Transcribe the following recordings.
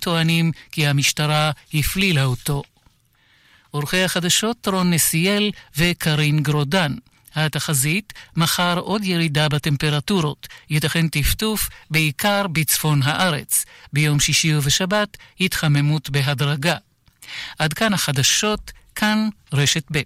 טוענים כי המשטרה הפלילה אותו. עורכי החדשות רון נסיאל וקרין גרודן. התחזית, מחר עוד ירידה בטמפרטורות, ייתכן טפטוף, בעיקר בצפון הארץ. ביום שישי ובשבת, התחממות בהדרגה. עד כאן החדשות, כאן רשת ב'.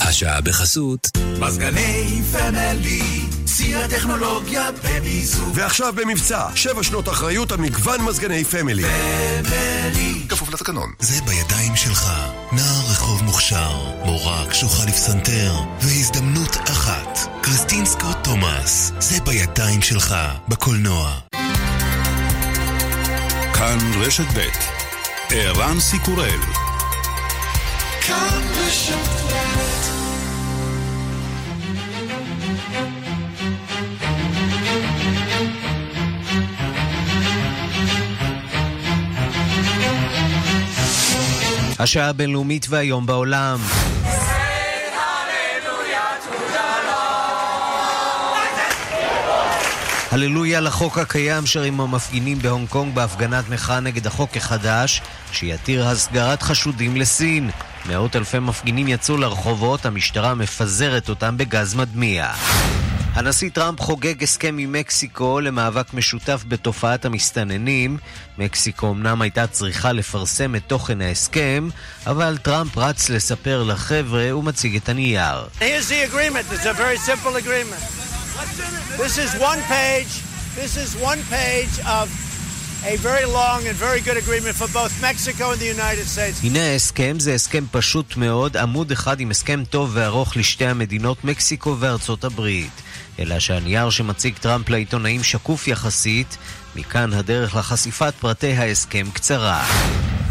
השעה בחסות מזגני פמילי, שיא הטכנולוגיה במיזוג. ועכשיו במבצע, שבע שנות אחריות על מגוון מזגני פמילי. פמילי. כפוף לתקנון. זה בידיים שלך. נער רחוב מוכשר, מורה קשוחה לפסנתר, והזדמנות אחת. קריסטין סקוט תומאס, זה בידיים שלך, בקולנוע. כאן רשת ב' ערן סיקורל כאן רשת ב' השעה הבינלאומית והיום בעולם. הללויה לחוק הקיים שרים המפגינים בהונג קונג בהפגנת מחאה נגד החוק החדש שיתיר הסגרת חשודים לסין. מאות אלפי מפגינים יצאו לרחובות, המשטרה מפזרת אותם בגז מדמיע. הנשיא טראמפ חוגג הסכם עם מקסיקו למאבק משותף בתופעת המסתננים. מקסיקו אמנם הייתה צריכה לפרסם את תוכן ההסכם, אבל טראמפ רץ לספר לחבר'ה ומציג את הנייר. This is one page of הנה ההסכם, זה הסכם פשוט מאוד, עמוד אחד עם הסכם טוב וארוך לשתי המדינות, מקסיקו וארצות הברית. אלא שהנייר שמציג טראמפ לעיתונאים שקוף יחסית, מכאן הדרך לחשיפת פרטי ההסכם קצרה.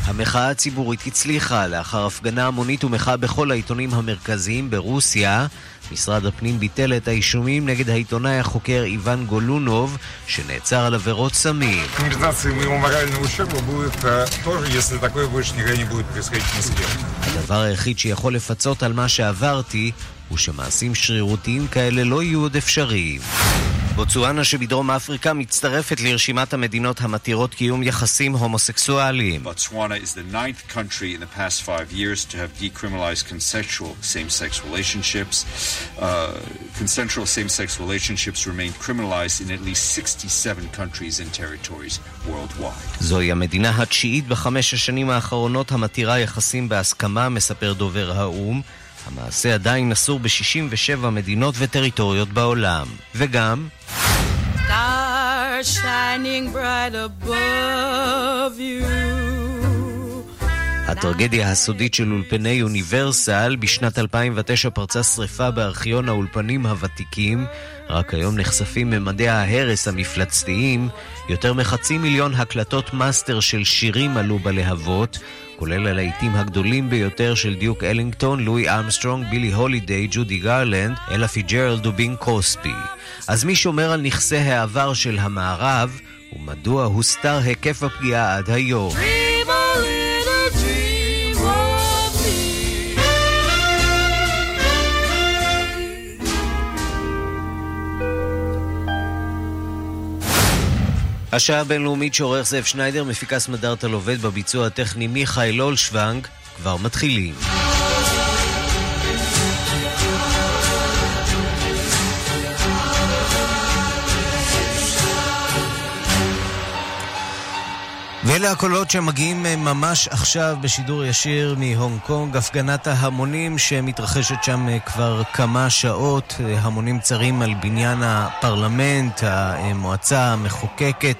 המחאה הציבורית הצליחה לאחר הפגנה המונית ומחאה בכל העיתונים המרכזיים ברוסיה. משרד הפנים ביטל את האישומים נגד העיתונאי החוקר איוון גולונוב, שנעצר על עבירות סמים. הדבר היחיד שיכול לפצות על מה שעברתי הוא שמעשים שרירותיים כאלה לא יהיו עוד אפשריים. בוצואנה שבדרום אפריקה מצטרפת לרשימת המדינות המתירות קיום יחסים הומוסקסואליים. Botswana is the ninth country in the past five years to have decriminalized consensual same-sex relationships. Uh, consensual same-sex relationships remain criminalized in at least 67 countries and territories worldwide. זוהי המדינה התשיעית בחמש השנים האחרונות המתירה יחסים בהסכמה, מספר דובר האו"ם. המעשה עדיין אסור ב-67 מדינות וטריטוריות בעולם. וגם... הטרגדיה הסודית של אולפני אוניברסל, בשנת 2009 פרצה שרפה בארכיון האולפנים הוותיקים. רק היום נחשפים ממדי ההרס המפלצתיים. יותר מחצי מיליון הקלטות מאסטר של שירים עלו בלהבות. כולל הלהיטים הגדולים ביותר של דיוק אלינגטון, לואי ארמסטרונג, בילי הולידיי, ג'ודי גרלנד, אלה פיג'רלד ובינג קרוסבי. אז מי שומר על נכסי העבר של המערב, ומדוע הוסתר היקף הפגיעה עד היום? השעה הבינלאומית שעורך זאב שניידר, מפיקס מדארטל עובד בביצוע הטכני מיכאל אולשוונג, כבר מתחילים. ואלה הקולות שמגיעים אה, ממש עכשיו בשידור ישיר מהונג קונג, הפגנת ההמונים שמתרחשת שם אה, כבר כמה שעות, אה, המונים צרים על בניין הפרלמנט, המועצה המחוקקת,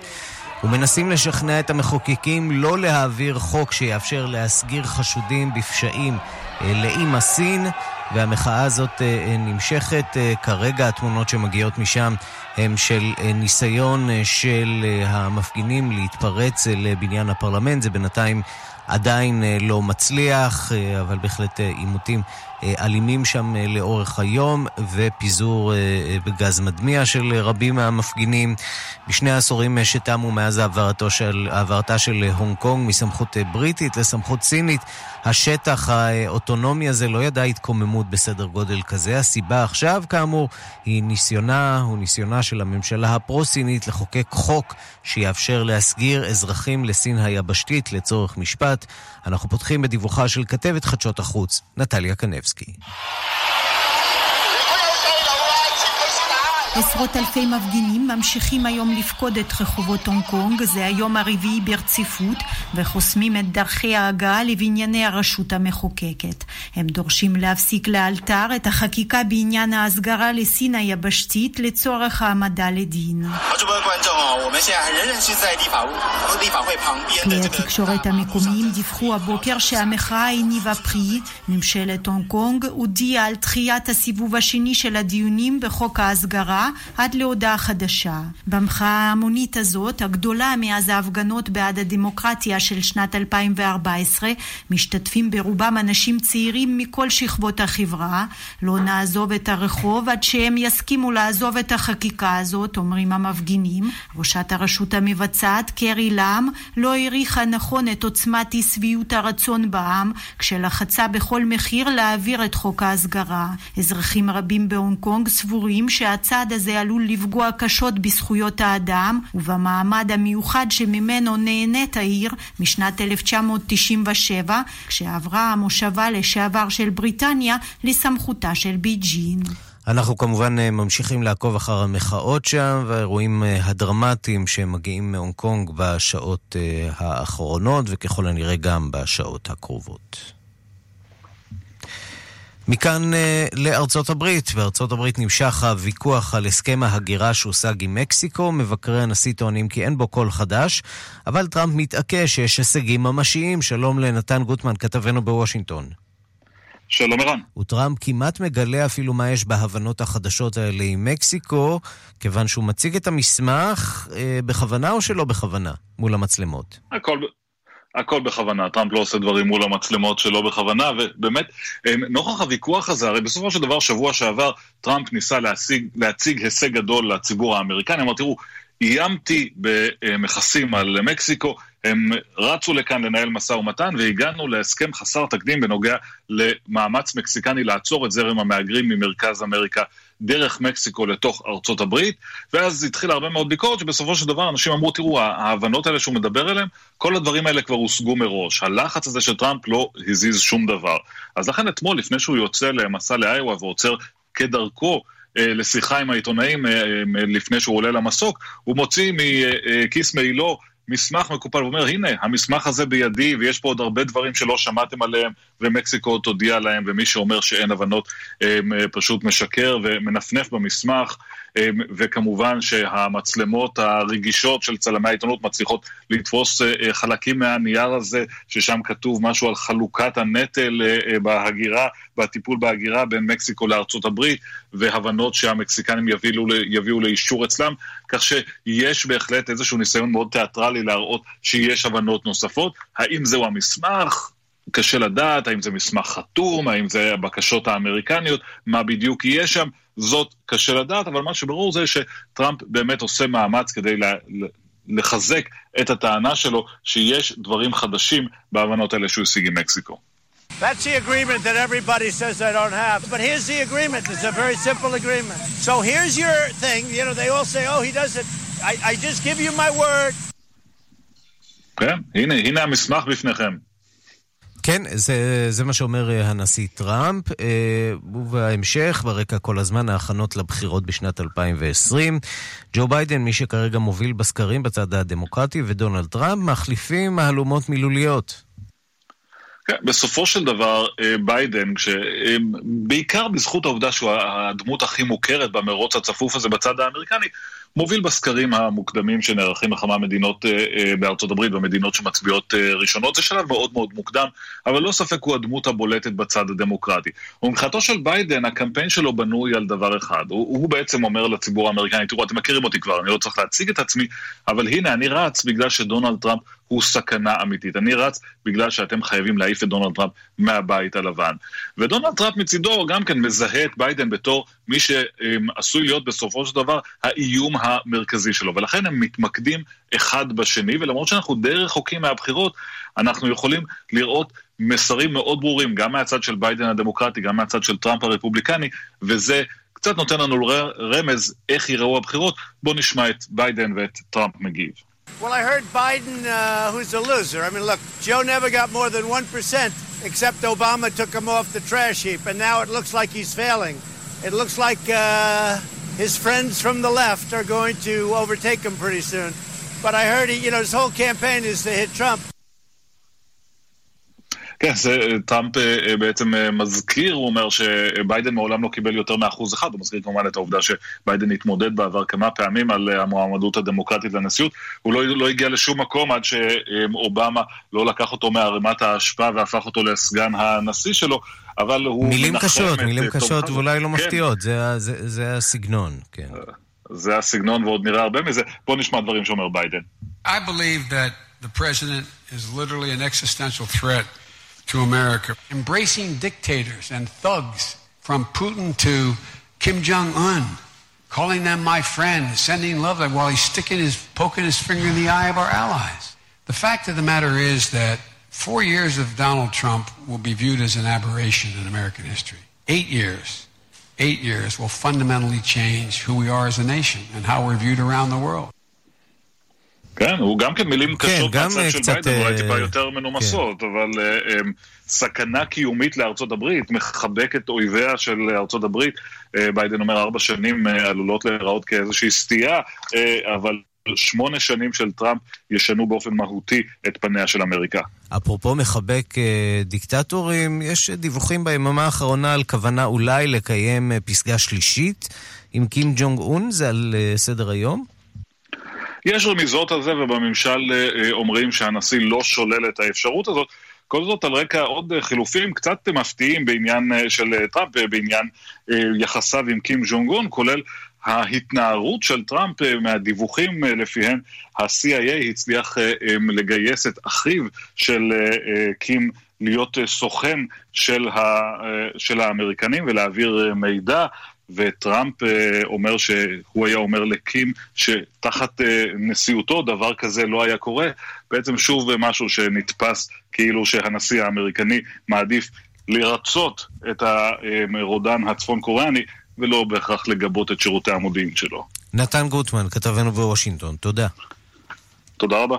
ומנסים לשכנע את המחוקקים לא להעביר חוק שיאפשר להסגיר חשודים בפשעים לאימא סין, והמחאה הזאת נמשכת. כרגע התמונות שמגיעות משם הם של ניסיון של המפגינים להתפרץ לבניין הפרלמנט. זה בינתיים עדיין לא מצליח, אבל בהחלט עימותים אלימים שם לאורך היום ופיזור בגז מדמיע של רבים מהמפגינים. בשני העשורים שתמו מאז העברתה של הונג קונג מסמכות בריטית לסמכות סינית, השטח האוטונומי הזה לא ידע התקוממות בסדר גודל כזה. הסיבה עכשיו, כאמור, היא ניסיונה, הוא ניסיונה של הממשלה הפרו-סינית לחוקק חוק שיאפשר להסגיר אזרחים לסין היבשתית לצורך משפט. אנחנו פותחים בדיווחה של כתבת חדשות החוץ, נטליה קנבסקי. עשרות אלפי מפגינים ממשיכים היום לפקוד את רחובות הונג קונג, זה היום הרביעי ברציפות, וחוסמים את דרכי ההגעה לבנייני הרשות המחוקקת. הם דורשים להפסיק לאלתר את החקיקה בעניין ההסגרה לסין היבשתית לצורך העמדה לדין. כלי התקשורת המקומיים דיווחו הבוקר שהמחאה הניבה פרי. ממשלת הונג קונג הודיעה על דחיית הסיבוב השני של הדיונים בחוק ההסגרה עד להודעה חדשה. במחאה ההמונית הזאת, הגדולה מאז ההפגנות בעד הדמוקרטיה של שנת 2014, משתתפים ברובם אנשים צעירים מכל שכבות החברה. לא נעזוב את הרחוב עד שהם יסכימו לעזוב את החקיקה הזאת, אומרים המפגינים. ראשת הרשות המבצעת, קרי לאם, לא העריכה נכון את עוצמת אי שביעות הרצון בעם, כשלחצה בכל מחיר להעביר את חוק ההסגרה. אזרחים רבים בהונג קונג סבורים שהצעד הזה עלול לפגוע קשות בזכויות האדם ובמעמד המיוחד שממנו נהנית העיר משנת 1997, כשעברה המושבה לשעבר של בריטניה לסמכותה של בייג'ין. אנחנו כמובן אה, ממשיכים לעקוב אחר המחאות שם והאירועים אה, הדרמטיים שמגיעים מהונג קונג בשעות אה, האחרונות וככל הנראה גם בשעות הקרובות. מכאן uh, לארצות הברית. בארצות הברית נמשך הוויכוח על הסכם ההגירה שהושג עם מקסיקו. מבקרי הנשיא טוענים כי אין בו קול חדש, אבל טראמפ מתעקש שיש הישגים ממשיים. שלום לנתן גוטמן, כתבנו בוושינגטון. שלום ערן. וטראמפ כמעט מגלה אפילו מה יש בהבנות החדשות האלה עם מקסיקו, כיוון שהוא מציג את המסמך אה, בכוונה או שלא בכוונה מול המצלמות. הכל, הכל בכוונה, טראמפ לא עושה דברים מול המצלמות שלא בכוונה, ובאמת, נוכח הוויכוח הזה, הרי בסופו של דבר, שבוע שעבר, טראמפ ניסה להשיג, להציג הישג גדול לציבור האמריקני, אמר, תראו, איימתי במכסים על מקסיקו, הם רצו לכאן לנהל משא ומתן, והגענו להסכם חסר תקדים בנוגע למאמץ מקסיקני לעצור את זרם המהגרים ממרכז אמריקה דרך מקסיקו לתוך ארצות הברית, ואז התחילה הרבה מאוד ביקורת, שבסופו של דבר אנשים אמרו, תראו, ההבנות האלה שהוא מדבר עליהן, כל הדברים האלה כבר הושגו מראש. הלחץ הזה של טראמפ לא הזיז שום דבר. אז לכן אתמול, לפני שהוא יוצא למסע לאיואה ועוצר כדרכו, אה, לשיחה עם העיתונאים אה, אה, לפני שהוא עולה למסוק, הוא מוציא מכיס מעילו מסמך מקופל, ואומר, הנה, המסמך הזה בידי, ויש פה עוד הרבה דברים שלא שמעתם עליהם, ומקסיקו תודיע להם, ומי שאומר שאין הבנות פשוט משקר ומנפנף במסמך. אמ, וכמובן שהמצלמות הרגישות של צלמי העיתונות מצליחות לתפוס אה, אה, חלקים מהנייר הזה, ששם כתוב משהו על חלוקת הנטל אה, בהגירה, בטיפול בהגירה בין מקסיקו לארצות הברית, והבנות שהמקסיקנים יביאו, יביאו לאישור אצלם, כך שיש בהחלט איזשהו ניסיון מאוד תיאטרלי להראות שיש הבנות נוספות. האם זהו המסמך? קשה לדעת, האם זה מסמך חתום, האם זה הבקשות האמריקניות, מה בדיוק יהיה שם. זאת קשה לדעת, אבל מה שברור זה שטראמפ באמת עושה מאמץ כדי לה, לחזק את הטענה שלו שיש דברים חדשים בהבנות האלה שהוא השיג עם מקסיקו. That's the agreement that everybody says I don't have. But here's the agreement. It's a very simple agreement. So here's your thing. You know, they all say, oh, he does it. I, I just give you my word. כן, הנה, הנה המסמך בפניכם. כן, זה, זה מה שאומר אה, הנשיא טראמפ, אה, ובהמשך, ברקע כל הזמן, ההכנות לבחירות בשנת 2020. ג'ו ביידן, מי שכרגע מוביל בסקרים בצד הדמוקרטי, ודונלד טראמפ, מחליפים מהלומות מילוליות. כן, בסופו של דבר, אה, ביידן, כש... בעיקר בזכות העובדה שהוא הדמות הכי מוכרת במרוץ הצפוף הזה בצד האמריקני, מוביל בסקרים המוקדמים שנערכים בכמה מדינות אה, אה, בארצות הברית, במדינות שמצביעות אה, ראשונות. זה שלב מאוד מאוד מוקדם, אבל לא ספק הוא הדמות הבולטת בצד הדמוקרטי. ומבחינתו של ביידן, הקמפיין שלו בנוי על דבר אחד. הוא, הוא בעצם אומר לציבור האמריקני, תראו, אתם מכירים אותי כבר, אני לא צריך להציג את עצמי, אבל הנה, אני רץ בגלל שדונלד טראמפ הוא סכנה אמיתית. אני רץ בגלל שאתם חייבים להעיף את דונלד טראמפ מהבית הלבן. ודונלד טראמפ מצידו גם כן מזהה את ביידן בתור מי שעשוי להיות בסופו של דבר האיום המרכזי שלו, ולכן הם מתמקדים אחד בשני, ולמרות שאנחנו די רחוקים מהבחירות, אנחנו יכולים לראות מסרים מאוד ברורים, גם מהצד של ביידן הדמוקרטי, גם מהצד של טראמפ הרפובליקני, וזה קצת נותן לנו רמז איך ייראו הבחירות. בואו נשמע את ביידן ואת טראמפ מגיב. Well, I heard Biden, uh, who's a loser. I mean, look, Joe never got more than 1%, except Obama took him off the trash heap, and now it looks like he's failing. It looks like uh, his friends from the left are going to overtake him pretty soon. But I heard, he, you know, his whole campaign is to hit Trump. כן, זה טראמפ אה, בעצם אה, מזכיר, הוא אומר שביידן מעולם לא קיבל יותר מאחוז אחד, הוא מזכיר כמובן את העובדה שביידן התמודד בעבר כמה פעמים על אה, המועמדות הדמוקרטית לנשיאות, הוא לא, לא הגיע לשום מקום עד שאובמה לא לקח אותו מערימת האשפה והפך אותו לסגן הנשיא שלו, אבל הוא מילים קשות, מילים קשות ואולי לא כן. מפתיעות, זה, זה, זה הסגנון, כן. זה הסגנון ועוד נראה הרבה מזה. בואו נשמע דברים שאומר ביידן. I believe that the president is literally an existential threat to America. Embracing dictators and thugs from Putin to Kim Jong Un, calling them my friends, sending love while he's sticking his, poking his finger in the eye of our allies. The fact of the matter is that four years of Donald Trump will be viewed as an aberration in American history. Eight years, eight years will fundamentally change who we are as a nation and how we're viewed around the world. כן, הוא גם כן מילים כן, קשות מהצד של ביידן, אולי טיפה יותר מנומסות, כן. אבל uh, um, סכנה קיומית לארצות הברית, מחבק את אויביה של ארצות הברית. Uh, ביידן אומר ארבע שנים uh, עלולות להיראות כאיזושהי סטייה, uh, אבל שמונה שנים של טראמפ ישנו באופן מהותי את פניה של אמריקה. אפרופו מחבק דיקטטורים, יש דיווחים ביממה האחרונה על כוונה אולי לקיים פסגה שלישית עם קים ג'ונג און, זה על סדר היום? יש רמיזות על זה, ובממשל אה, אומרים שהנשיא לא שולל את האפשרות הזאת. כל זאת על רקע עוד חילופים קצת מפתיעים בעניין אה, של טראמפ, אה, בעניין יחסיו עם קים ז'ונג כולל ההתנערות של טראמפ מהדיווחים לפיהם ה-CIA הצליח לגייס את אחיו של קים להיות סוכן של, ה, של האמריקנים ולהעביר מידע וטראמפ אה, אומר שהוא היה אומר לקים שתחת אה, נשיאותו דבר כזה לא היה קורה, בעצם שוב משהו שנתפס כאילו שהנשיא האמריקני מעדיף לרצות את הרודן הצפון קוריאני ולא בהכרח לגבות את שירותי המודיעין שלו. נתן גוטמן, כתבנו בוושינגטון, תודה. תודה רבה.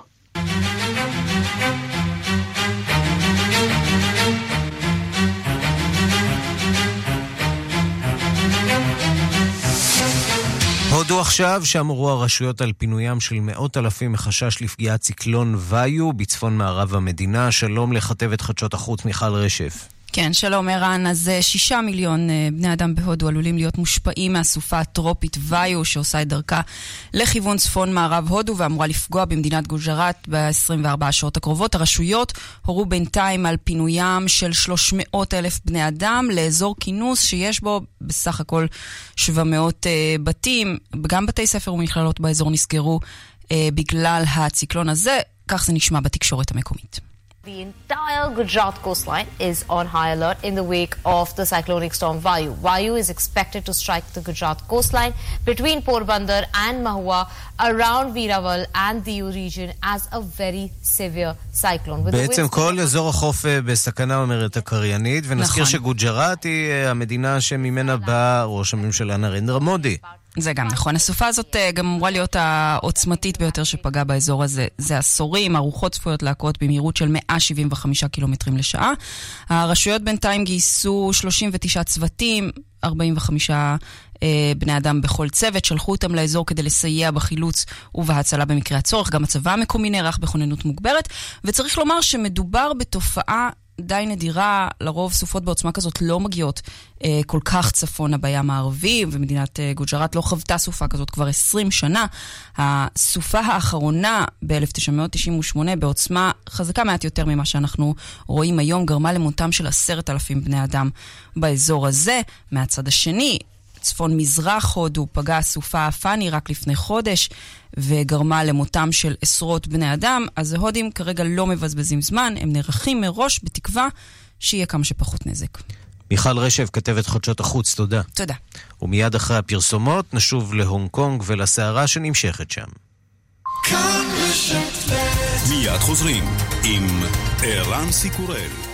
הודו עכשיו, שם הורו הרשויות על פינוים של מאות אלפים מחשש לפגיעת ציקלון ויו בצפון מערב המדינה. שלום לכתבת חדשות החוץ מיכל רשף. כן, שלום ערן. אז אה, שישה מיליון אה, בני אדם בהודו עלולים להיות מושפעים מהסופה הטרופית ויו, שעושה את דרכה לכיוון צפון מערב הודו ואמורה לפגוע במדינת גוז'ראט ב-24 השעות הקרובות. הרשויות הורו בינתיים על פינוים של 300 אלף בני אדם לאזור כינוס שיש בו בסך הכל 700 uh, אה, בתים. גם בתי ספר ומכללות באזור נסגרו בגלל הציקלון הזה. כך זה נשמע בתקשורת המקומית. The entire Gujarat coastline is on high alert in the wake of the cyclonic storm Vayu. Vayu is expected to strike the Gujarat coastline between Porbandar and Mahua around Viraval and Diu region as a very severe cyclone. בעצם כל אזור החוף בסכנה אומרת הקריינית, ונזכיר נכון. שגוג'ראט היא המדינה שממנה בא ראש הממשלה נרנדרה מודי. זה גם נכון. הסופה הזאת אה, גם אמורה להיות העוצמתית ביותר שפגעה באזור הזה. זה עשורים, הרוחות צפויות להכות במהירות של 175 קילומטרים לשעה. הרשויות בינתיים גייסו 39 צוותים, 45 אה, בני אדם בכל צוות, שלחו אותם לאזור כדי לסייע בחילוץ ובהצלה במקרה הצורך. גם הצבא המקומי נערך בכוננות מוגברת, וצריך לומר שמדובר בתופעה די נדירה, לרוב סופות בעוצמה כזאת לא מגיעות אה, כל כך צפונה בים הערבי, ומדינת אה, גוג'ראט לא חוותה סופה כזאת כבר 20 שנה. הסופה האחרונה ב-1998 בעוצמה חזקה מעט יותר ממה שאנחנו רואים היום, גרמה למותם של עשרת אלפים בני אדם באזור הזה. מהצד השני, צפון מזרח הודו פגעה סופה פאני רק לפני חודש וגרמה למותם של עשרות בני אדם, אז ההודים כרגע לא מבזבזים זמן, הם נערכים מראש בתקווה שיהיה כמה שפחות נזק. מיכל רשב, כתבת חדשות החוץ, תודה. תודה. ומיד אחרי הפרסומות נשוב להונג קונג ולסערה שנמשכת שם. מיד חוזרים עם ערן סיקורל.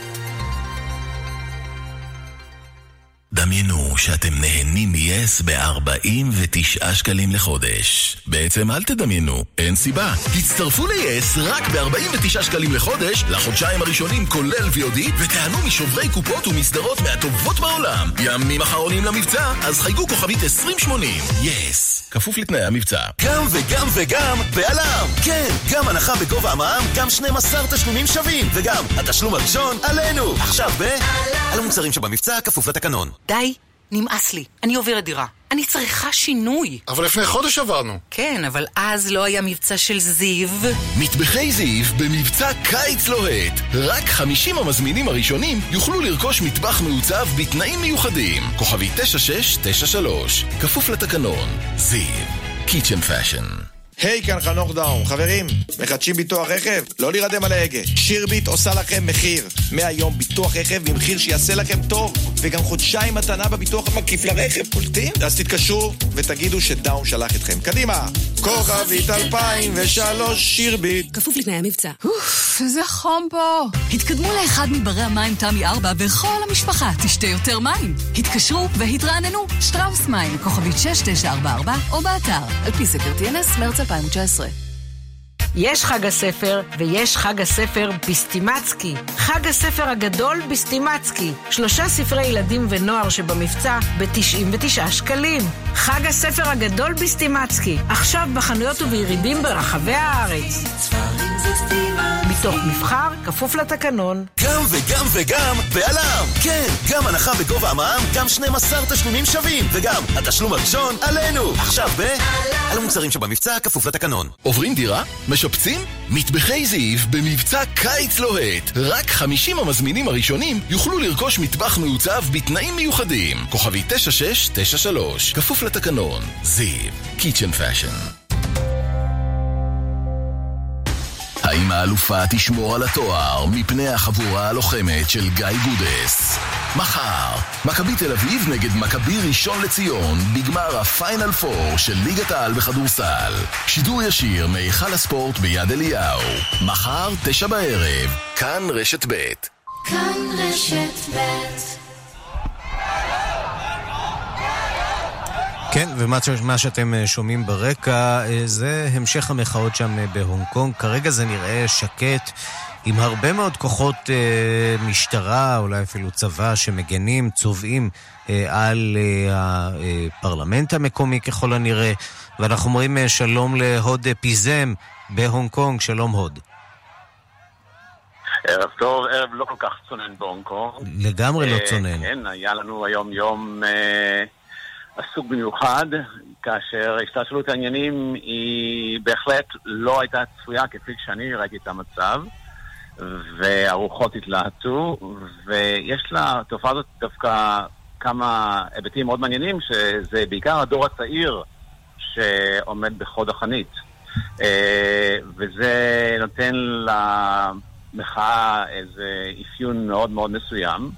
דמיינו שאתם נהנים מ-yes ב-49 שקלים לחודש. בעצם אל תדמיינו, אין סיבה. הצטרפו ל-yes רק ב-49 שקלים לחודש, לחודשיים הראשונים כולל VOD, ותענו משוברי קופות ומסדרות מהטובות בעולם. ימים אחרונים למבצע, אז חייגו כוכבית 2080. yes, כפוף לתנאי המבצע. גם וגם וגם בעלם! כן, גם הנחה בגובה המע"מ, גם 12 תשלומים שווים, וגם התשלום הראשון עלינו! עכשיו ב... על המוצרים שבמבצע, כפוף לתקנון. די, נמאס לי. אני עוברת דירה. אני צריכה שינוי. אבל לפני חודש עברנו. כן, אבל אז לא היה מבצע של זיו. מטבחי זיו במבצע קיץ לוהט. רק 50 המזמינים הראשונים יוכלו לרכוש מטבח מעוצב בתנאים מיוחדים. כוכבי 9693, כפוף לתקנון. זיו, Kitchen Fashion. היי, כאן חנוך דאום. חברים, מחדשים ביטוח רכב? לא להירדם על ההגה. שירביט עושה לכם מחיר. מהיום ביטוח רכב במחיר שיעשה לכם טוב, וגם חודשיים מתנה בביטוח המקיף לרכב. קולטים? אז תתקשרו ותגידו שדאום שלח אתכם. קדימה! כוכבית 2003 שירביט. כפוף לתנאי המבצע. אוף, איזה חום פה. התקדמו לאחד מברי המים תמי 4 וכל המשפחה תשתה יותר מים. התקשרו והתרעננו. שטראוס מים, כוכבית 6944 או באתר. על פי סקר TNS, מרץ 2019. יש חג הספר ויש חג הספר בסטימצקי. חג הספר הגדול בסטימצקי. שלושה ספרי ילדים ונוער שבמבצע ב-99 שקלים. חג הספר הגדול בסטימצקי. עכשיו בחנויות ובירידים ברחבי הארץ. מתוך מבחר, כפוף לתקנון. גם וגם וגם בעלם! כן, גם הנחה בגובה המע"מ, גם 12 תשלומים שווים, וגם התשלום הראשון עלינו! עכשיו ב... על המוצרים שבמבצע, כפוף לתקנון. עוברים דירה? משפצים? מטבחי זיו במבצע קיץ לוהט. רק 50 המזמינים הראשונים יוכלו לרכוש מטבח מעוצב בתנאים מיוחדים. כוכבי 9693, כפוף לתקנון. זיו, Kitchen Fashion. האם האלופה תשמור על התואר מפני החבורה הלוחמת של גיא גודס? מחר, מכבי תל אביב נגד מכבי ראשון לציון בגמר הפיינל פור של ליגת העל בכדורסל. שידור ישיר מהיכל הספורט ביד אליהו. מחר, תשע בערב, כאן רשת ב'. כאן רשת ב' כן, ומה מה שאתם אה, שומעים ברקע אה, זה המשך המחאות שם אה, בהונג קונג. כרגע זה נראה שקט, עם הרבה מאוד כוחות משטרה, אולי אפילו צבא, שמגנים, צובעים על הפרלמנט המקומי ככל הנראה. ואנחנו אומרים שלום להוד פיזם בהונג קונג, שלום הוד. ערב טוב, ערב לא כל כך צונן בהונג קונג. לגמרי לא צונן. כן, היה לנו היום יום עסוק במיוחד, כאשר השתלשלות העניינים היא בהחלט לא הייתה צפויה כפי שאני ראיתי את המצב, והרוחות התלהטו, ויש לתופעה הזאת דווקא כמה היבטים מאוד מעניינים, שזה בעיקר הדור הצעיר שעומד בחוד החנית. אה, וזה נותן למחאה איזה אפיון מאוד מאוד מסוים.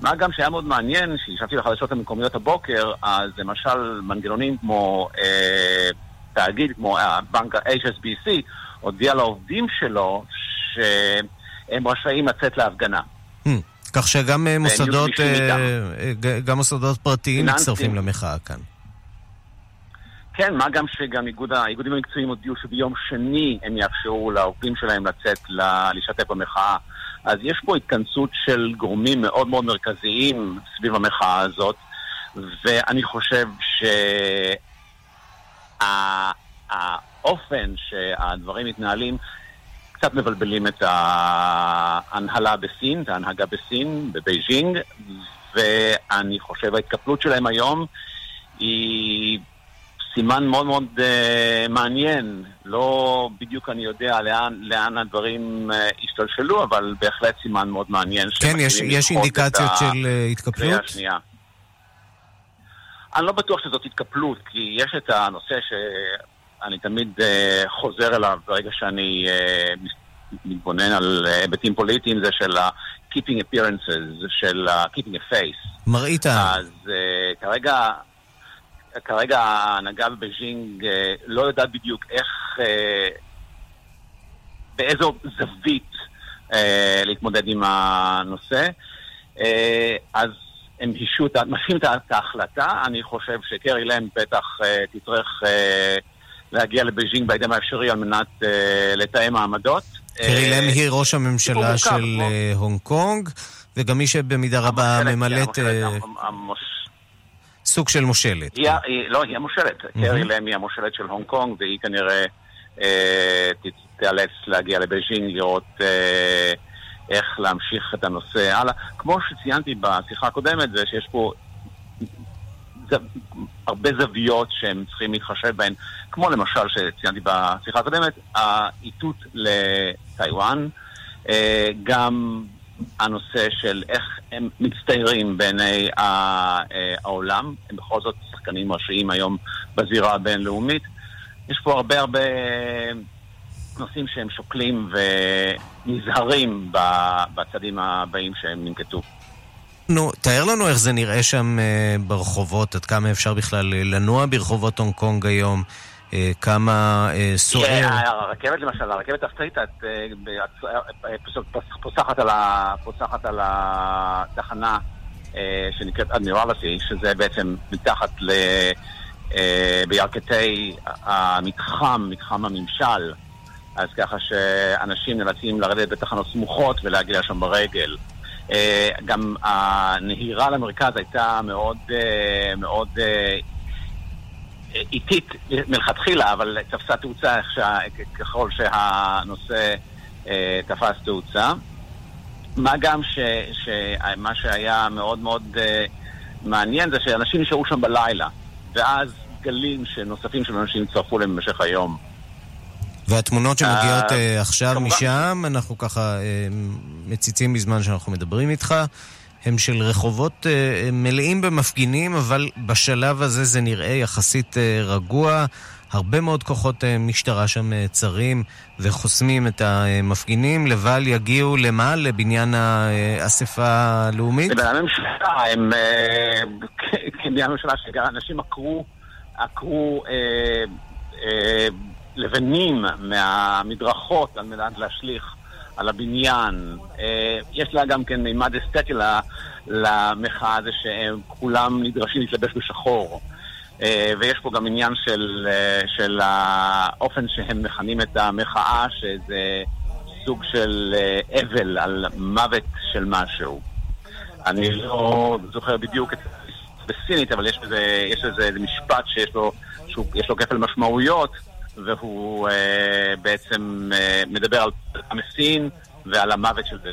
מה גם שהיה מאוד מעניין, כשישבתי בחדשות המקומיות הבוקר, אז למשל מנגנונים כמו אה, תאגיד, כמו הבנק ה-HSBC, הודיע לעובדים שלו שהם רשאים לצאת להפגנה. כך שגם אה, מוסדות, אה. אה, גם מוסדות פרטיים. מצטרפים למחאה כאן. כן, מה גם שגם איגוד, האיגודים המקצועיים הודיעו שביום שני הם יאפשרו לעובדים שלהם לצאת, להשתתף במחאה. אז יש פה התכנסות של גורמים מאוד מאוד מרכזיים סביב המחאה הזאת, ואני חושב שהאופן שהדברים מתנהלים קצת מבלבלים את ההנהלה בסין, את ההנהגה בסין, בבייג'ינג, ואני חושב ההתקפלות שלהם היום היא סימן מאוד מאוד אה, מעניין. לא בדיוק אני יודע לאן, לאן הדברים אה, השתלשלו, אבל בהחלט סימן מאוד מעניין. כן, יש, יש אינדיקציות את של הקריאה התקפלות? אני לא בטוח שזאת התקפלות, כי יש את הנושא שאני תמיד אה, חוזר אליו ברגע שאני אה, מתבונן על היבטים פוליטיים, זה של ה-keeping appearances, של ה-keeping a face. מראית. אז אה, כרגע, כרגע ההנהגה בבייג'ינג אה, לא יודעת בדיוק איך, אה, באיזו זווית אה, להתמודד עם הנושא. אז הם הישו, משהים את ההחלטה, אני חושב שקרי לם בטח תצטרך להגיע לבייג'ינג בהקדם האפשרי על מנת לתאם העמדות. קרי לם היא ראש הממשלה של הונג קונג, וגם מי שבמידה רבה ממלאת סוג של מושלת. לא, היא המושלת. קרי לם היא המושלת של הונג קונג, והיא כנראה תיאלץ להגיע לבייג'ינג לראות איך להמשיך את הנושא הלאה. כמו שציינתי בשיחה הקודמת, זה שיש פה זו, הרבה זוויות שהם צריכים להתחשב בהן, כמו למשל שציינתי בשיחה הקודמת, האיתות לטיוואן, אה, גם הנושא של איך הם מצטיירים בעיני אה, העולם, הם בכל זאת שחקנים ראשיים היום בזירה הבינלאומית. יש פה הרבה הרבה נושאים שהם שוקלים ונזהרים בצעדים הבאים שהם ננקטו. נו, תאר לנו איך זה נראה שם אה, ברחובות, עד כמה אפשר בכלל אה, לנוע ברחובות הונג קונג היום, כמה אה, סוער. Yeah, הרכבת למשל, הרכבת הצבאית, את פוסחת על, התחנה אה, שנקראת אדמירלסי, שזה בעצם מתחת ל... אה, בירכתי המתחם, מתחם הממשל. אז ככה שאנשים נאלצים לרדת בתחנות סמוכות ולהגיע שם ברגל. אה, גם הנהירה למרכז הייתה מאוד, אה, מאוד אה, איטית מלכתחילה, אבל תפסה תאוצה ככל שהנושא תפס תאוצה. מה גם ש, שמה שהיה מאוד מאוד מעניין זה שאנשים נשארו שם בלילה, ואז גלים נוספים של אנשים הצטרפו להם במשך היום. והתמונות שמגיעות uh, עכשיו כמובן. משם, אנחנו ככה uh, מציצים בזמן שאנחנו מדברים איתך, הם של רחובות uh, מלאים במפגינים, אבל בשלב הזה זה נראה יחסית uh, רגוע. הרבה מאוד כוחות uh, משטרה שם צרים וחוסמים את המפגינים, לבל יגיעו למה? לבניין האספה הלאומית? לבניין הממשלה, הם... כבניין הממשלה, שאנשים עקרו, עקרו... לבנים מהמדרכות על מנת להשליך על הבניין. אה, יש לה גם כן מימד אסתטי למחאה הזה כולם נדרשים להתלבש בשחור. אה, ויש פה גם עניין של, אה, של האופן שהם מכנים את המחאה, שזה סוג של אבל על מוות של משהו. אני לא זוכר בדיוק את בסינית, אבל יש בזה, יש איזה משפט שיש לו, שיש לו כפל משמעויות. והוא אה, בעצם אה, מדבר על המסין ועל המוות של זה.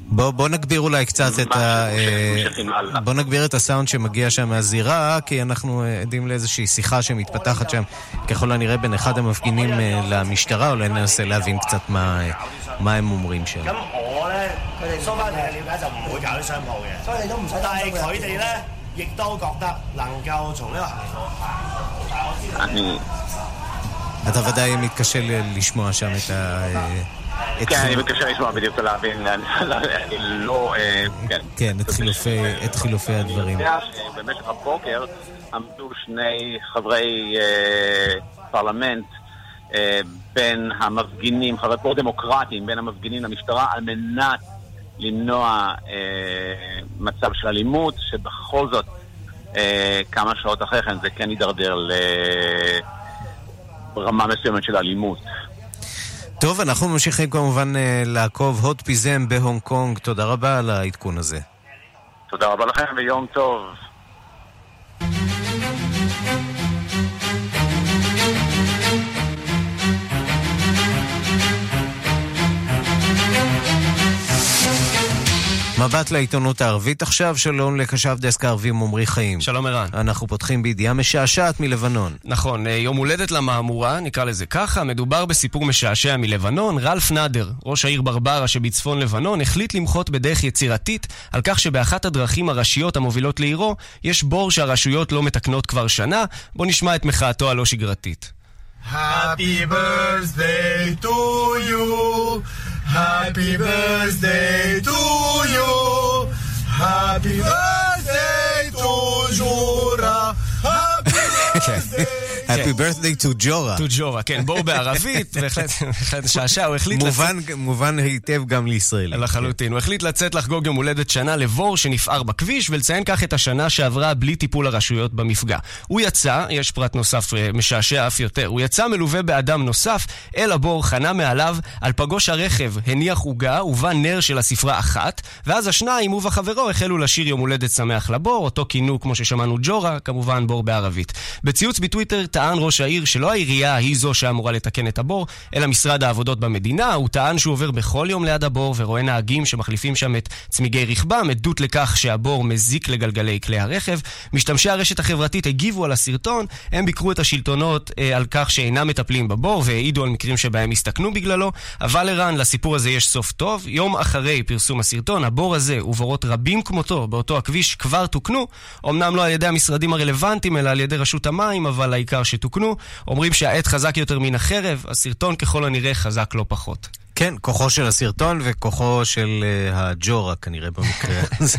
בוא, בוא נגביר אולי קצת את ה... אה, בוא נגביר את הסאונד שמגיע שם מהזירה, כי אנחנו אה, עדים לאיזושהי שיחה שמתפתחת שם ככל הנראה בין אחד המפגינים אה, למשטרה, אולי ננסה להבין קצת מה, מה הם אומרים שם. אני... אתה ודאי מתקשה לשמוע שם את ה... כן, אני מתקשה לשמוע בדיוק להבין, אני לא... אה, כן, כן את חילופי הדברים. אני יודע שבמשך הבוקר עמדו שני חברי אה, פרלמנט אה, בין המפגינים, חברי פרו דמוקרטיים, בין המפגינים למשטרה, על מנת למנוע מצב של אלימות, שבכל זאת כמה שעות אחרי כן זה כן יידרדר לרמה מסוימת של אלימות. טוב, אנחנו ממשיכים כמובן אה, לעקוב הוט פיזם בהונג קונג. תודה רבה על העדכון הזה. תודה רבה לכם ויום טוב. מבט לעיתונות הערבית עכשיו, שלום לקשב דסק הערבים עמרי חיים. שלום ערן. אנחנו פותחים בידיעה משעשעת מלבנון. נכון, אה, יום הולדת למהמורה, נקרא לזה ככה, מדובר בסיפור משעשע מלבנון. רלף נאדר, ראש העיר ברברה שבצפון לבנון, החליט למחות בדרך יצירתית על כך שבאחת הדרכים הראשיות המובילות לעירו, יש בור שהרשויות לא מתקנות כבר שנה. בואו נשמע את מחאתו הלא שגרתית. Happy birthday to you. Happy birthday to you. Happy birthday to Jura. Happy birthday. Happy birthday to ג'ורה. to ג'ורה, כן, בור בערבית, בהחלט שעשע, הוא החליט מובן, מובן היטב גם לישראלים. לחלוטין. הוא החליט לצאת לחגוג יום הולדת שנה לבור שנפער בכביש, ולציין כך את השנה שעברה בלי טיפול הרשויות במפגע. הוא יצא, יש פרט נוסף אה, משעשע אף יותר, הוא יצא מלווה באדם נוסף אל הבור, חנה מעליו, על פגוש הרכב הניח עוגה, ובא נר של הספרה אחת, ואז השניים, הוא וחברו, החלו לשיר יום הולדת שמח לבור, אותו כינו, כמו ששמענו, ג'ורה, כמובן בור בערבית. בציוץ בטוויטר טען ראש העיר שלא העירייה היא זו שאמורה לתקן את הבור, אלא משרד העבודות במדינה. הוא טען שהוא עובר בכל יום ליד הבור ורואה נהגים שמחליפים שם את צמיגי רכבם, עדות לכך שהבור מזיק לגלגלי כלי הרכב. משתמשי הרשת החברתית הגיבו על הסרטון, הם ביקרו את השלטונות אה, על כך שאינם מטפלים בבור והעידו על מקרים שבהם הסתכנו בגללו, אבל ערן, לסיפור הזה יש סוף טוב. יום אחרי פרסום הסרטון, הבור הזה ובורות רבים כמותו באותו הכביש כבר תוקנו, אמנם לא על ידי המשרדים הרלוונטיים, אלא על ידי רשות המים, אבל העיקר שתוקנו. אומרים שהעט חזק יותר מן החרב, הסרטון ככל הנראה חזק לא פחות. כן, כוחו של הסרטון וכוחו של uh, הג'ורה כנראה במקרה הזה.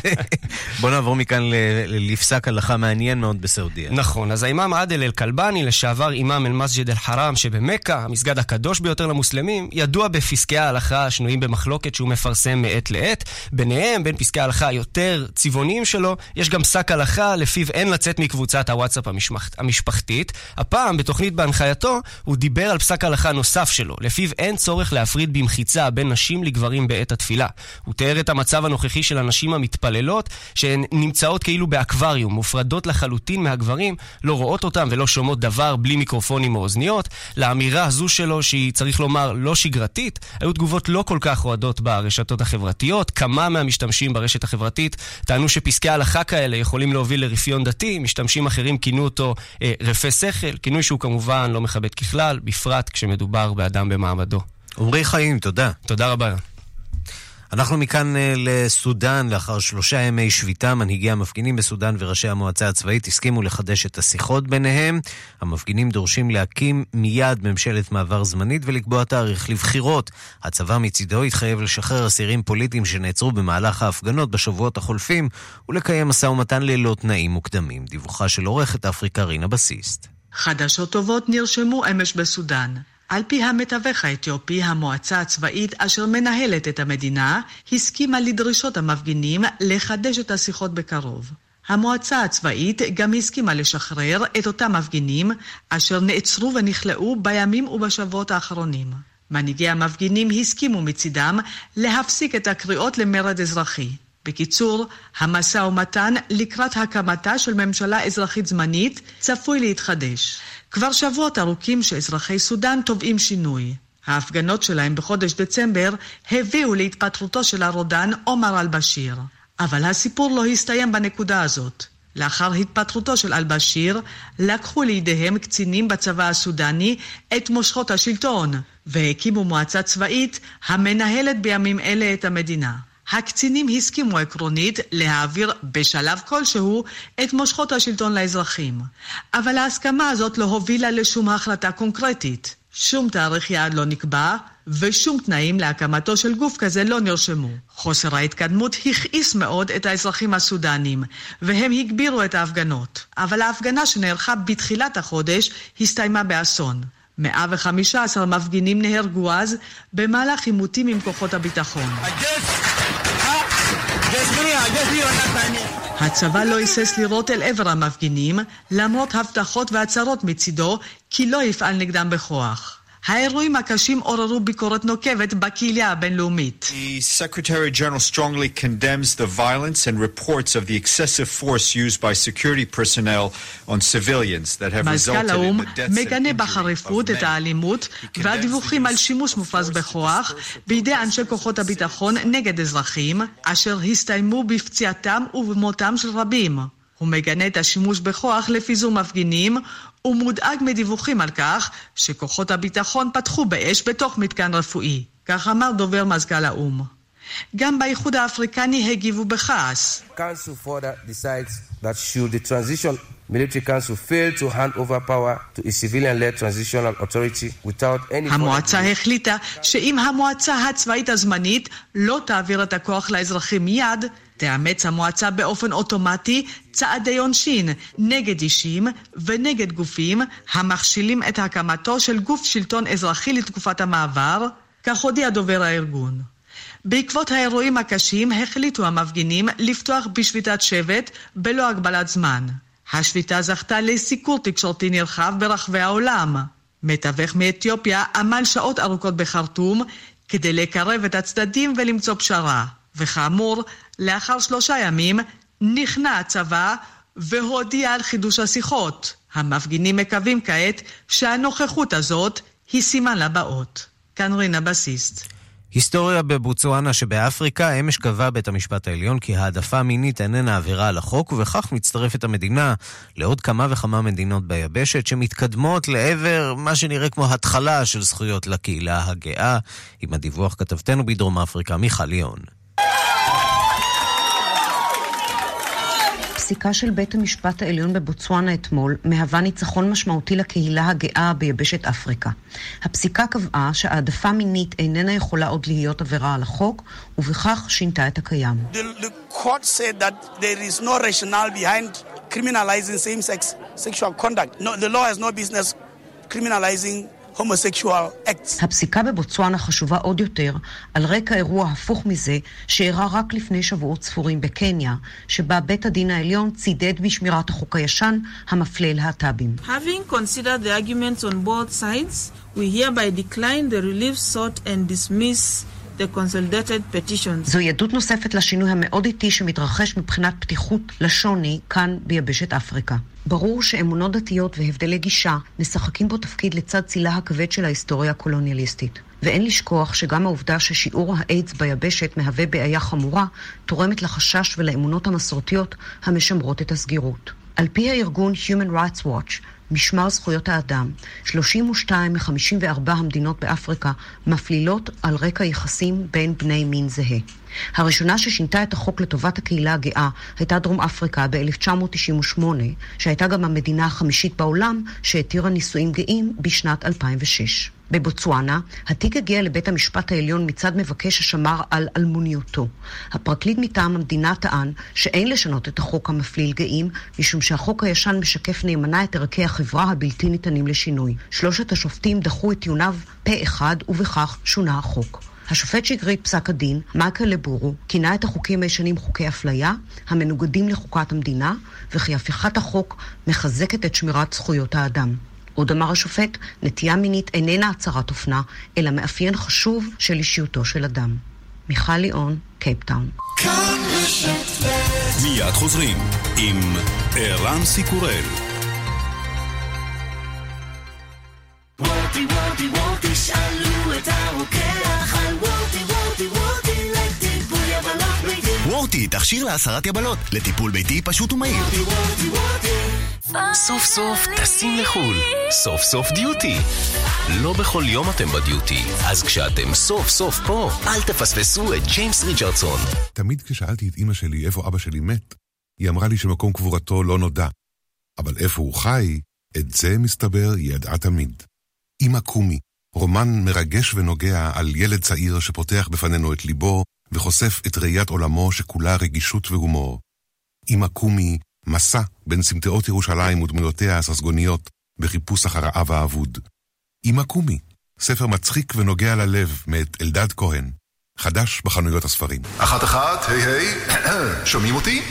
בוא נעבור מכאן לפסק הלכה מעניין מאוד בסעודיה. נכון, אז האימאם עדל אל-כלבני, לשעבר אימאם אל-מסג'ד אל-חרם שבמכה, המסגד הקדוש ביותר למוסלמים, ידוע בפסקי ההלכה השנויים במחלוקת שהוא מפרסם מעת לעת. ביניהם, בין פסקי ההלכה היותר צבעוניים שלו, יש גם פסק הלכה לפיו אין לצאת מקבוצת הוואטסאפ המשפח... המשפחתית. הפעם, בתוכנית בהנחייתו, הוא דיבר על פסק הלכה נוסף שלו, לפיו אין צורך להפריד במחיצה בין נשים לגברים בעת התפילה. הוא תיאר את המצב הנוכחי של הנשים המתפללות, שהן נמצאות כאילו באקווריום, מופרדות לחלוטין מהגברים, לא רואות אותם ולא שומעות דבר בלי מיקרופונים או אוזניות. לאמירה הזו שלו, שהיא צריך לומר לא שגרתית, היו תגובות לא כל כך אוהדות ברשתות החברתיות. כמה מהמשתמשים ברשת החברתית טענו שפסקי הלכה כאלה יכולים להוביל לרפיון דתי, משתמשים אחרים כינו אותו אה, רפה שכל, כינוי שהוא כמובן לא מכבד ככלל, בפרט כשמדובר באדם במעמדו. עמרי חיים, תודה. תודה רבה. אנחנו מכאן uh, לסודאן, לאחר שלושה ימי שביתה, מנהיגי המפגינים בסודאן וראשי המועצה הצבאית הסכימו לחדש את השיחות ביניהם. המפגינים דורשים להקים מיד ממשלת מעבר זמנית ולקבוע תאריך לבחירות. הצבא מצידו התחייב לשחרר אסירים פוליטיים שנעצרו במהלך ההפגנות בשבועות החולפים ולקיים משא ומתן ללא תנאים מוקדמים. דיווחה של עורכת אפריקה רינה בסיסט. חדשות טובות נרשמו אמש בסודאן. על פי המתווך האתיופי, המועצה הצבאית אשר מנהלת את המדינה, הסכימה לדרישות המפגינים לחדש את השיחות בקרוב. המועצה הצבאית גם הסכימה לשחרר את אותם מפגינים אשר נעצרו ונכלאו בימים ובשבועות האחרונים. מנהיגי המפגינים הסכימו מצידם להפסיק את הקריאות למרד אזרחי. בקיצור, המשא ומתן לקראת הקמתה של ממשלה אזרחית זמנית צפוי להתחדש. כבר שבועות ארוכים שאזרחי סודאן תובעים שינוי. ההפגנות שלהם בחודש דצמבר הביאו להתפטרותו של הרודן עומר אל-בשיר. אבל הסיפור לא הסתיים בנקודה הזאת. לאחר התפטרותו של אל-בשיר, לקחו לידיהם קצינים בצבא הסודני את מושכות השלטון, והקימו מועצה צבאית המנהלת בימים אלה את המדינה. הקצינים הסכימו עקרונית להעביר בשלב כלשהו את מושכות השלטון לאזרחים. אבל ההסכמה הזאת לא הובילה לשום החלטה קונקרטית. שום תאריך יעד לא נקבע, ושום תנאים להקמתו של גוף כזה לא נרשמו. חוסר ההתקדמות הכעיס מאוד את האזרחים הסודנים, והם הגבירו את ההפגנות. אבל ההפגנה שנערכה בתחילת החודש הסתיימה באסון. 115 מפגינים נהרגו אז במהלך עימותים עם כוחות הביטחון. הצבא לא היסס לירות אל עבר המפגינים, למרות הבטחות והצהרות מצידו כי לא יפעל נגדם בכוח. האירועים הקשים עוררו ביקורת נוקבת בקהילה הבינלאומית. The Secretary General strongly condemns the violence and reports of the excessive force used by security personnel on civilians that have מזכ"ל resulted in האו"ם the deaths מגנה בחריפות את האלימות והדיווחים על שימוש מופרז בכוח בידי אנשי כוחות הביטחון נגד אזרחים, אשר הסתיימו בפציעתם ובמותם של רבים. הוא מגנה את השימוש בכוח לפיזור מפגינים ומודאג מדיווחים על כך שכוחות הביטחון פתחו באש בתוך מתקן רפואי. כך אמר דובר מזכ"ל האו"ם. גם באיחוד האפריקני הגיבו בכעס. המועצה החליטה שאם המועצה הצבאית הזמנית לא תעביר את הכוח לאזרחים מיד, תאמץ המועצה באופן אוטומטי צעדי עונשין נגד אישים ונגד גופים המכשילים את הקמתו של גוף שלטון אזרחי לתקופת המעבר, כך הודיע דובר הארגון. בעקבות האירועים הקשים החליטו המפגינים לפתוח בשביתת שבט בלא הגבלת זמן. השביתה זכתה לסיקור תקשורתי נרחב ברחבי העולם. מתווך מאתיופיה עמל שעות ארוכות בחרטום כדי לקרב את הצדדים ולמצוא פשרה. וכאמור, לאחר שלושה ימים נכנע הצבא והודיע על חידוש השיחות. המפגינים מקווים כעת שהנוכחות הזאת היא סימן לבאות. כאן רינה בסיסט. היסטוריה בבוצואנה שבאפריקה, אמש קבע בית המשפט העליון כי העדפה מינית איננה עבירה על החוק, ובכך מצטרפת המדינה לעוד כמה וכמה מדינות ביבשת שמתקדמות לעבר מה שנראה כמו התחלה של זכויות לקהילה הגאה. עם הדיווח כתבתנו בדרום אפריקה, מיכל ליאון. הפסיקה של בית המשפט העליון בבוצואנה אתמול מהווה ניצחון משמעותי לקהילה הגאה ביבשת אפריקה. הפסיקה קבעה שהעדפה מינית איננה יכולה עוד להיות עבירה על החוק, ובכך שינתה את הקיים. The, the homosexual acts. הפסיקה בבוצואנה חשובה עוד יותר על רקע אירוע הפוך מזה שאירע רק לפני שבועות ספורים בקניה, שבה בית הדין העליון צידד בשמירת החוק הישן המפלה להט"בים. Having considered the arguments on both sides, we hereby decline the relief sought and dismiss זוהי עדות נוספת לשינוי המאוד איטי שמתרחש מבחינת פתיחות לשוני כאן ביבשת אפריקה. ברור שאמונות דתיות והבדלי גישה משחקים בו תפקיד לצד צילה הכבד של ההיסטוריה הקולוניאליסטית. ואין לשכוח שגם העובדה ששיעור האיידס ביבשת מהווה בעיה חמורה, תורמת לחשש ולאמונות המסורתיות המשמרות את הסגירות. על פי הארגון Human Rights Watch, משמר זכויות האדם, 32 מ-54 המדינות באפריקה מפלילות על רקע יחסים בין בני מין זהה. הראשונה ששינתה את החוק לטובת הקהילה הגאה הייתה דרום אפריקה ב-1998, שהייתה גם המדינה החמישית בעולם שהתירה נישואים גאים בשנת 2006. בבוצואנה, התיק הגיע לבית המשפט העליון מצד מבקש השמר על אלמוניותו. הפרקליט מטעם המדינה טען שאין לשנות את החוק המפליל גאים, משום שהחוק הישן משקף נאמנה את ערכי החברה הבלתי ניתנים לשינוי. שלושת השופטים דחו את טיעוניו פה אחד, ובכך שונה החוק. השופט שהקריא את פסק הדין, מייקל לבורו, כינה את החוקים הישנים חוקי אפליה, המנוגדים לחוקת המדינה, וכי הפיכת החוק מחזקת את שמירת זכויות האדם. עוד אמר השופט, נטייה מינית איננה הצהרת אופנה, אלא מאפיין חשוב של אישיותו של אדם. מיכל ליאון, קייפטאון. מיד חוזרים עם ערן סיקורל. וורטי וורטי וורטי שאלו את הרוקח וורטי, תכשיר להסרת יבלות, לטיפול ביתי פשוט ומהיר. סוף סוף טסים לחו"ל, סוף סוף דיוטי. לא בכל יום אתם בדיוטי, אז כשאתם סוף סוף פה, אל תפספסו את ג'יימס ריצ'רדסון. תמיד כששאלתי את אמא שלי איפה אבא שלי מת, היא אמרה לי שמקום קבורתו לא נודע. אבל איפה הוא חי, את זה מסתבר היא ידעה תמיד. אמא קומי, רומן מרגש ונוגע על ילד צעיר שפותח בפנינו את ליבו וחושף את ראיית עולמו שכולה רגישות והומור. אמא קומי, מסע בין סמטאות ירושלים ודמויותיה הססגוניות בחיפוש אחר האב האבוד. אמא קומי, ספר מצחיק ונוגע ללב מאת אלדד כהן. חדש בחנויות הספרים. אחת אחת, היי היי, שומעים אותי?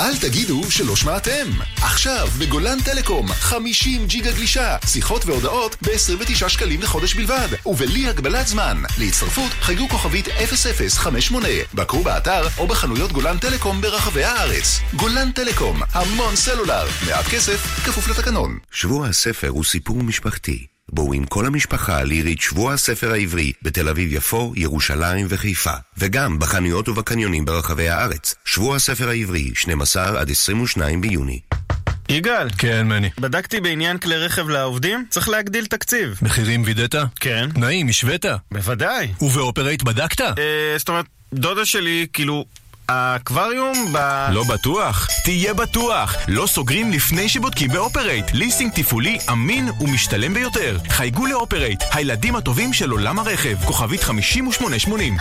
אל תגידו שלא שמעתם. עכשיו בגולן טלקום, 50 ג'יגה גלישה, שיחות והודעות ב-29 שקלים לחודש בלבד, ובלי הגבלת זמן. להצטרפות חייגו כוכבית 0058, בקרו באתר או בחנויות גולן טלקום ברחבי הארץ. גולן טלקום, המון סלולר, מעט כסף, כפוף לתקנון. שבוע הספר הוא סיפור משפחתי. בואו עם כל המשפחה לירית שבוע הספר העברי בתל אביב-יפו, ירושלים וחיפה, וגם בחנויות ובקניונים ברחבי הארץ. שבוע הספר העברי, 12 עד 22 ביוני. יגאל. כן, מני. בדקתי בעניין כלי רכב לעובדים, צריך להגדיל תקציב. מחירים וידאת? כן. תנאים, השווית? בוודאי. ובאופרייט בדקת? אה, זאת אומרת, דודה שלי, כאילו, האקווריום ב... לא בטוח? תהיה בטוח! לא סוגרים לפני שבודקים באופרייט. ליסינג תפעולי אמין ומשתלם ביותר. חייגו לאופרייט, הילדים הטובים של עולם הרכב. כוכבית 5880.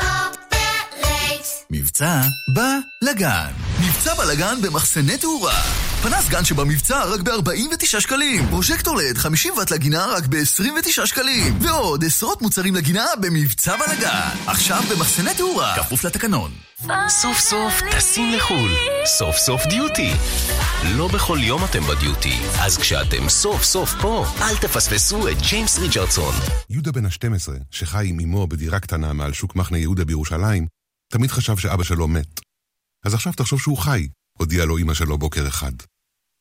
מבצע בלגן. מבצע בלגן במחסני תאורה. פנס גן שבמבצע רק ב-49 שקלים. פרוז'קטור לד 50 ואט לגינה רק ב-29 שקלים. ועוד עשרות מוצרים לגינה במבצע בלגן. עכשיו במחסני תאורה. כפוף לתקנון. סוף סוף טסים לחו"ל. סוף סוף דיוטי. לא בכל יום אתם בדיוטי, אז כשאתם סוף סוף פה, אל תפספסו את ג'יימס ריצ'רדסון. יהודה בן ה-12, שחי עם אמו בדירה קטנה מעל שוק מחנה יהודה בירושלים, תמיד חשב שאבא שלו מת. אז עכשיו תחשוב שהוא חי, הודיעה לו אמא שלו בוקר אחד.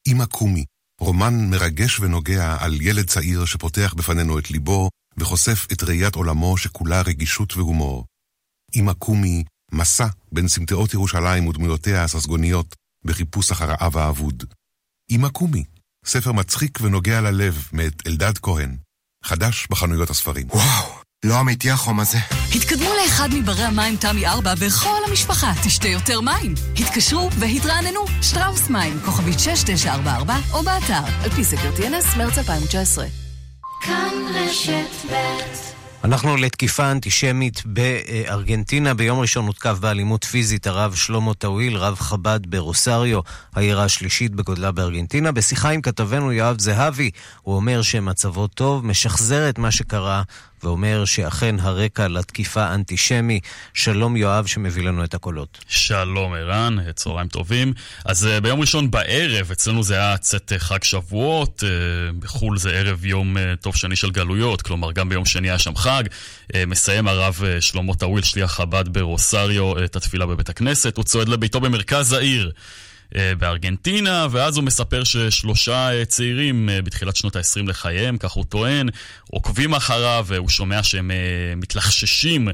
אמא קומי, רומן מרגש ונוגע על ילד צעיר שפותח בפנינו את ליבו וחושף את ראיית עולמו שכולה רגישות והומור. אמא קומי, מסע בין סמטאות ירושלים ודמויותיה הססגוניות בחיפוש אחר האב האבוד. אמא קומי, ספר מצחיק ונוגע ללב מאת אלדד כהן, חדש בחנויות הספרים. וואו, לא אמיתי החום הזה. התקדמו לאחד מברי המים תמי 4 וכל המשפחה תשתה יותר מים. התקשרו והתרעננו, שטראוס מים, כוכבית 6944 או באתר, על פי סקר TNS, מרץ 2019. כאן רשת ב' אנחנו לתקיפה אנטישמית בארגנטינה. ביום ראשון הותקף באלימות פיזית הרב שלמה טאוויל, רב חב"ד ברוסריו, העיר השלישית בגודלה בארגנטינה. בשיחה עם כתבנו יואב זהבי, הוא אומר שמצבו טוב, משחזר את מה שקרה, ואומר שאכן הרקע לתקיפה אנטישמי. שלום יואב שמביא לנו את הקולות. שלום ערן, צהריים טובים. אז uh, ביום ראשון בערב, אצלנו זה היה צאת חג שבועות, uh, בחו"ל זה ערב יום uh, טוב שני של גלויות, כלומר גם ביום שני היה שם חג. מסיים הרב שלמה טאוויל, שליח חב"ד ברוסריו, את התפילה בבית הכנסת, הוא צועד לביתו במרכז העיר. בארגנטינה, ואז הוא מספר ששלושה צעירים בתחילת שנות ה-20 לחייהם, כך הוא טוען, עוקבים אחריו, והוא שומע שהם מתלחששים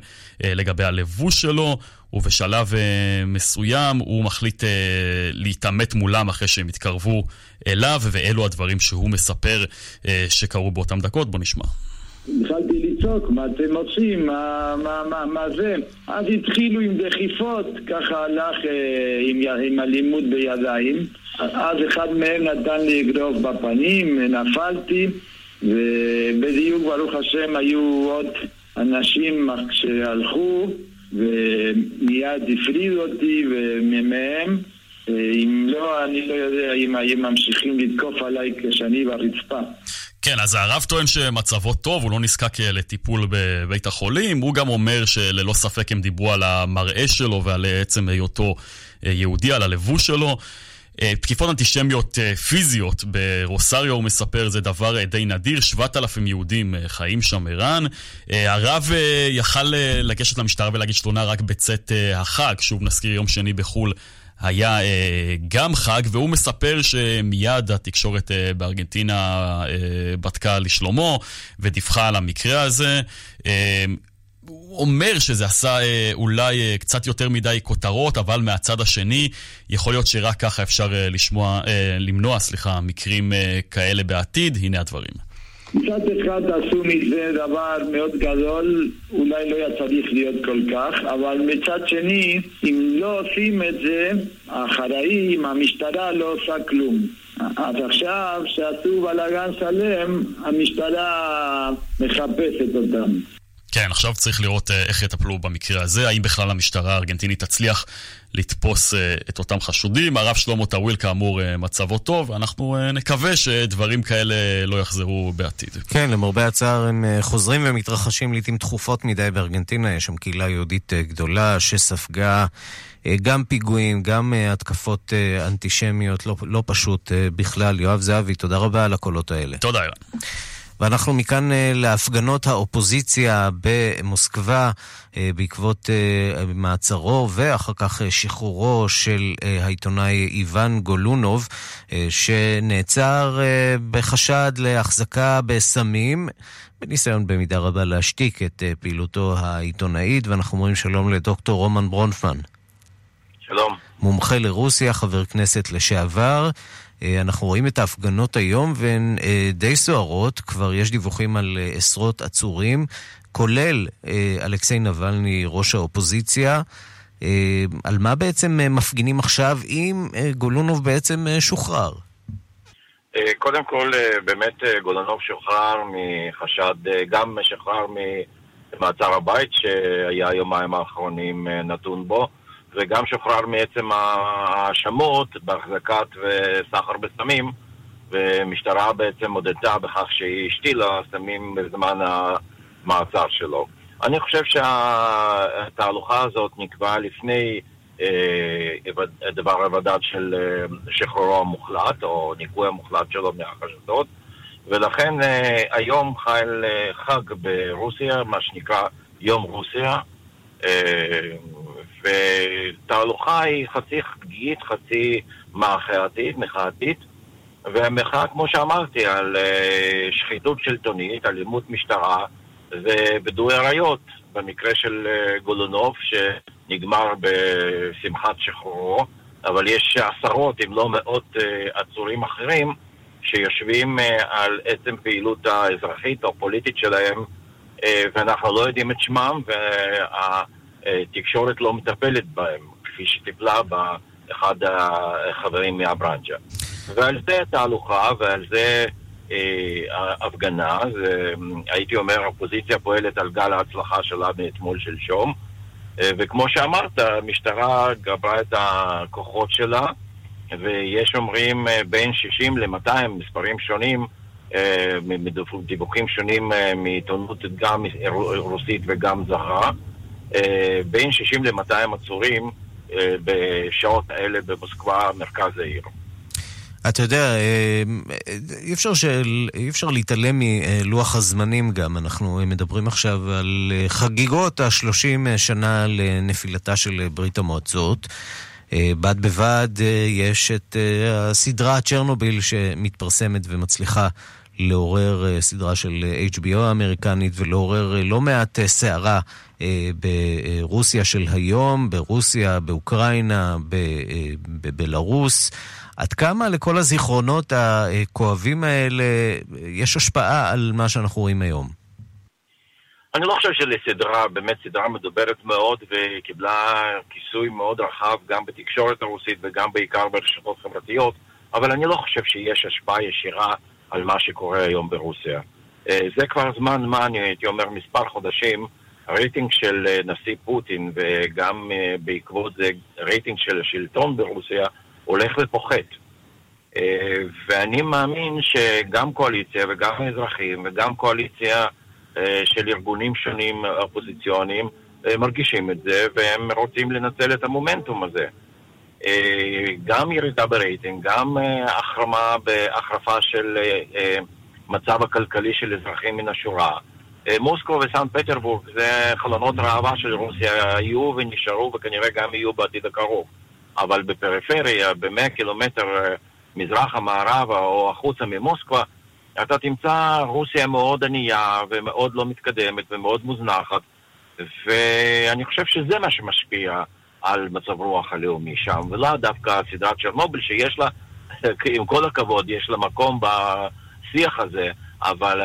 לגבי הלבוש שלו, ובשלב מסוים הוא מחליט להתעמת מולם אחרי שהם התקרבו אליו, ואלו הדברים שהוא מספר שקרו באותם דקות. בוא נשמע. התחלתי לצעוק, מה אתם עושים? מה, מה, מה, מה זה? אז התחילו עם דחיפות, ככה הלך אה, עם, עם אלימות בידיים. אז אחד מהם נתן לי אגרוף בפנים, נפלתי, ובדיוק, ברוך השם, היו עוד אנשים שהלכו, ומיד הפרידו אותי מהם. אם לא, אני לא יודע אם הם ממשיכים לתקוף עליי כשאני ברצפה. כן, אז הרב טוען שמצבו טוב, הוא לא נזקק לטיפול בבית החולים. הוא גם אומר שללא ספק הם דיברו על המראה שלו ועל עצם היותו יהודי, על הלבוש שלו. תקיפות אנטישמיות פיזיות ברוסריו, הוא מספר, זה דבר די נדיר, 7,000 יהודים חיים שם ערן. הרב יכל לגשת למשטרה ולהגיש תלונה רק בצאת החג, שוב נזכיר יום שני בחו"ל. היה אה, גם חג, והוא מספר שמיד התקשורת אה, בארגנטינה אה, בדקה לשלומו ודיווחה על המקרה הזה. אה, הוא אומר שזה עשה אה, אולי אה, קצת יותר מדי כותרות, אבל מהצד השני, יכול להיות שרק ככה אפשר אה, לשמוע, אה, למנוע, סליחה, מקרים אה, כאלה בעתיד. הנה הדברים. מצד אחד עשו מזה דבר מאוד גדול, אולי לא היה צריך להיות כל כך, אבל מצד שני, אם לא עושים את זה, האחראים, המשטרה לא עושה כלום. אז עכשיו, שעשו בלאגן שלם, המשטרה מחפשת אותם. כן, עכשיו צריך לראות אה, איך יטפלו במקרה הזה, האם בכלל המשטרה הארגנטינית תצליח לתפוס אה, את אותם חשודים. הרב שלמה טאוויל כאמור אה, מצבו טוב, אנחנו נקווה שדברים כאלה לא יחזרו בעתיד. כן, למרבה הצער הם חוזרים ומתרחשים לעיתים תכופות מדי בארגנטינה, יש שם קהילה יהודית גדולה שספגה גם פיגועים, גם התקפות אנטישמיות, לא, לא פשוט בכלל. יואב זהבי, תודה רבה על הקולות האלה. תודה, אילן. ואנחנו מכאן אה, להפגנות האופוזיציה במוסקבה אה, בעקבות אה, מעצרו ואחר כך שחרורו של העיתונאי איוון גולונוב, שנעצר בחשד להחזקה בסמים. בניסיון במידה רבה להשתיק את פעילותו העיתונאית, ואנחנו אומרים שלום לדוקטור רומן ברונפמן. שלום. מומחה לרוסיה, חבר כנסת לשעבר. אה, אנחנו רואים את ההפגנות היום והן אה, די סוערות, כבר יש דיווחים על אה, עשרות עצורים, כולל אלכסיי נבלני, ראש האופוזיציה. על מה בעצם מפגינים עכשיו אם גולונוב בעצם שוחרר? קודם כל, באמת גולונוב שוחרר מחשד, גם שוחרר ממעצר הבית שהיה היומיים האחרונים נתון בו. וגם שוחרר מעצם ההאשמות בהחזקת וסחר בסמים, ומשטרה בעצם הודתה בכך שהיא השתילה סמים בזמן המעצר שלו. אני חושב שהתהלוכה הזאת נקבעה לפני אה, דבר הוודד של אה, שחרורו המוחלט, או ניקוי המוחלט שלו מהחשדות, ולכן אה, היום חל אה, חג ברוסיה, מה שנקרא יום רוסיה. אה, ותהלוכה היא חצי חגיגית, חצי מחאתית, מחאתית, והמחאה, כמו שאמרתי, על uh, שחיתות שלטונית, אלימות משטרה ובדוי עריות, במקרה של uh, גולונוב, שנגמר בשמחת שחרורו, אבל יש עשרות, אם לא מאות, uh, עצורים אחרים שיושבים על עצם פעילות האזרחית או הפוליטית שלהם, ואנחנו לא יודעים את שמם, וה... תקשורת לא מטפלת בהם, כפי שטיפלה באחד החברים מהברנג'ה. ועל זה תהלוכה ועל זה אה, הפגנה, זה, הייתי אומר, האופוזיציה פועלת על גל ההצלחה שלה מאתמול שלשום, אה, וכמו שאמרת, המשטרה גברה את הכוחות שלה, ויש אומרים אה, בין 60 ל-200 מספרים שונים, אה, מדיווחים שונים מעיתונות גם רוסית וגם זרה. אה, בין 60 ל-200 עצורים אה, בשעות האלה במוסקבה, מרכז העיר. אתה יודע, אה, אי אפשר, של, אי אפשר להתעלם מלוח הזמנים גם. אנחנו מדברים עכשיו על חגיגות ה-30 שנה לנפילתה של ברית המועצות. בד בבד יש את הסדרה צ'רנוביל שמתפרסמת ומצליחה לעורר סדרה של HBO האמריקנית ולעורר לא מעט סערה אה, ברוסיה של היום, ברוסיה, באוקראינה, אה, בבלארוס. עד כמה לכל הזיכרונות הכואבים האלה יש השפעה על מה שאנחנו רואים היום? אני לא חושב שלסדרה, באמת סדרה מדוברת מאוד וקיבלה כיסוי מאוד רחב גם בתקשורת הרוסית וגם בעיקר ברשתות חברתיות, אבל אני לא חושב שיש השפעה ישירה על מה שקורה היום ברוסיה. אה, זה כבר זמן מה, אני הייתי אומר מספר חודשים, הרייטינג של אה, נשיא פוטין וגם אה, בעקבות זה רייטינג של השלטון ברוסיה הולך ופוחת. ואני מאמין שגם קואליציה וגם אזרחים וגם קואליציה של ארגונים שונים אופוזיציוניים מרגישים את זה והם רוצים לנצל את המומנטום הזה. גם ירידה ברייטינג, גם החמרה בהחרפה של מצב הכלכלי של אזרחים מן השורה. אה, מוסקו וסן פטרבורג זה חלונות ראווה של רוסיה היו ונשארו וכנראה גם יהיו בעתיד הקרוב. אבל בפריפריה, במאה קילומטר אה, מזרחה, מערבה או החוצה ממוסקבה, אתה תמצא רוסיה מאוד ענייה ומאוד לא מתקדמת ומאוד מוזנחת, ואני חושב שזה מה שמשפיע על מצב רוח הלאומי שם, ולא דווקא סדרת צ'רנוביל שיש לה, עם כל הכבוד, יש לה מקום בשיח הזה, אבל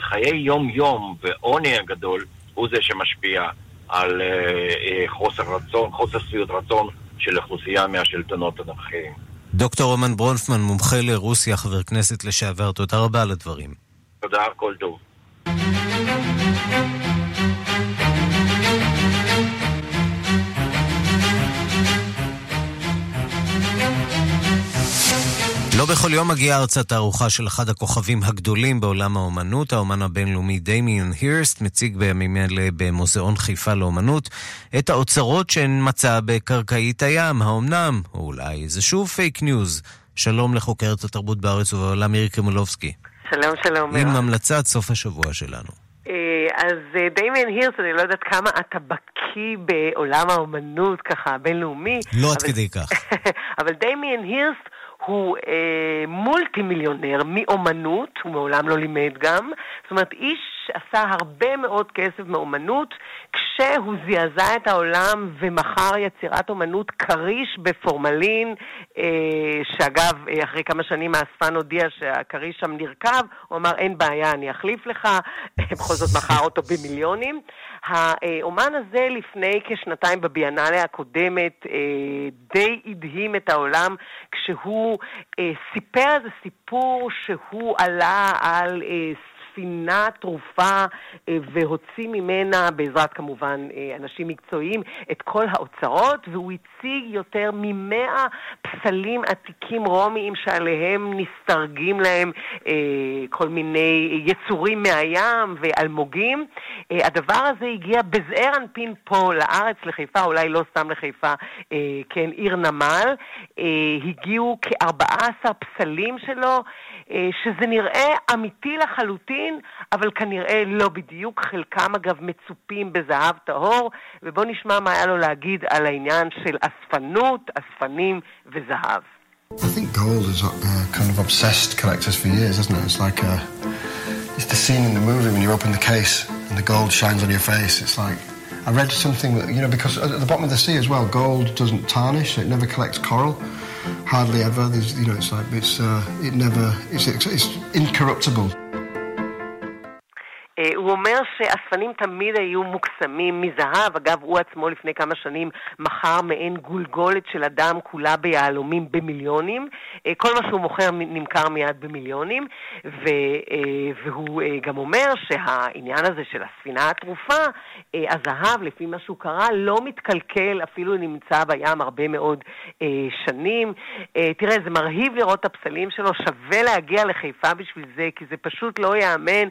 חיי יום-יום ועוני הגדול הוא זה שמשפיע על אה, אה, חוסר רצון, חוסר שביעות רצון של אוכלוסייה מהשלטונות הנוכחיים. דוקטור רומן ברונפמן, מומחה לרוסיה, חבר כנסת לשעבר, תודה רבה על הדברים. תודה, כל טוב. לא בכל יום מגיעה ארצה תערוכה של אחד הכוכבים הגדולים בעולם האומנות. האומן הבינלאומי דמיאן הירסט מציג בימים אלה במוזיאון חיפה לאומנות את האוצרות שהן מצא בקרקעית הים. האומנם? או אולי זה שוב פייק ניוז. שלום לחוקרת התרבות בארץ ובעולם מירי קרימולובסקי. שלום, שלום. עם המלצת סוף השבוע שלנו. אה, אז אה, דמיאן הירסט, אני לא יודעת כמה אתה בקיא בעולם האומנות ככה, הבינלאומי. לא עד כדי כך. אבל דמיאן הירסט הוא אה, מולטי מיליונר מאומנות, הוא מעולם לא לימד גם. זאת אומרת, איש עשה הרבה מאוד כסף מאומנות, כשהוא זעזע את העולם ומכר יצירת אומנות כריש בפורמלין, אה, שאגב, אה, אחרי כמה שנים האספן הודיע שהכריש שם נרקב, הוא אמר, אין בעיה, אני אחליף לך, בכל זאת מכר אותו במיליונים. האומן הזה לפני כשנתיים בביאנלה הקודמת אה, די הדהים את העולם כשהוא אה, סיפר איזה סיפור שהוא עלה על ספינה תרופה אה, והוציא ממנה, בעזרת כמובן אה, אנשים מקצועיים, את כל האוצרות, והוא הציג יותר ממאה פסלים עתיקים רומיים שעליהם נסתרגים להם אה, כל מיני יצורים מהים ואלמוגים. הדבר הזה הגיע בזעיר אנפין פה לארץ, לחיפה, אולי לא סתם לחיפה, כן, עיר נמל. הגיעו כ-14 פסלים שלו. אה, שזה נראה אמיתי לחלוטין, אבל כנראה לא בדיוק. חלקם אגב מצופים בזהב טהור, ובואו נשמע מה היה לו להגיד על העניין של אספנות, אספנים וזהב. I think gold has uh, kind of obsessed collectors for years, isn't it? It's like a, it's the scene in the movie when you open the case and the gold shines on your face. It's like I read something that you know because at the bottom of the sea as well, gold doesn't tarnish. It never collects coral. Hardly ever. There's, you know, it's like it's uh, it never it's, it's incorruptible. הוא אומר שאספנים תמיד היו מוקסמים מזהב. אגב, הוא עצמו לפני כמה שנים מכר מעין גולגולת של אדם כולה ביהלומים במיליונים. כל מה שהוא מוכר נמכר מיד במיליונים. ו, והוא גם אומר שהעניין הזה של הספינה הטרופה, הזהב, לפי מה שהוא קרא, לא מתקלקל, אפילו נמצא בים הרבה מאוד שנים. תראה, זה מרהיב לראות את הפסלים שלו, שווה להגיע לחיפה בשביל זה, כי זה פשוט לא ייאמן.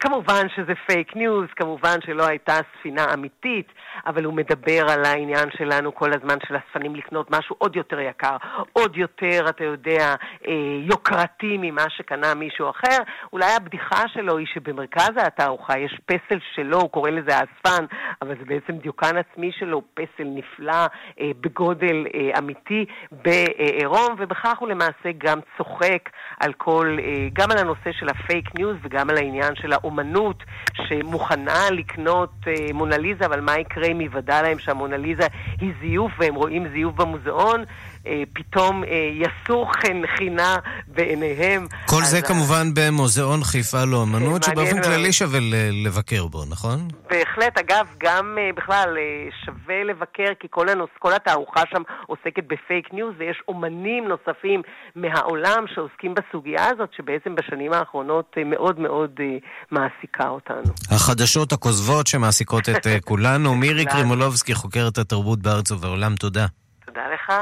כמובן שזה פייק ניוז, כמובן שלא הייתה ספינה אמיתית, אבל הוא מדבר על העניין שלנו כל הזמן של האספנים לקנות משהו עוד יותר יקר, עוד יותר, אתה יודע, אה, יוקרתי ממה שקנה מישהו אחר. אולי הבדיחה שלו היא שבמרכז התערוכה יש פסל שלו, הוא קורא לזה האספן, אבל זה בעצם דיוקן עצמי שלו, פסל נפלא, אה, בגודל אה, אמיתי, בעירום, ובכך הוא למעשה גם צוחק על כל, גם על הנושא של הפייק ניוז וגם על העניין של האומנות. אומנות שמוכנה לקנות אה, מונליזה, אבל מה יקרה אם יוודע להם שהמונליזה היא זיוף והם רואים זיוף במוזיאון? אה, פתאום אה, יסור חן חינה בעיניהם. כל זה כמובן במוזיאון חיפה לאומנות, שבאופן כללי שווה לבקר בו, נכון? בהחלט, אגב, גם אה, בכלל שווה לבקר, כי כל, הנוס, כל התערוכה שם עוסקת בפייק ניוז, ויש אומנים נוספים מהעולם שעוסקים בסוגיה הזאת, שבעצם בשנים האחרונות מאוד מאוד מעסיקה אותנו. החדשות הכוזבות שמעסיקות את כולנו. מירי קרימולובסקי, חוקרת התרבות בארץ ובעולם, תודה. תודה לך.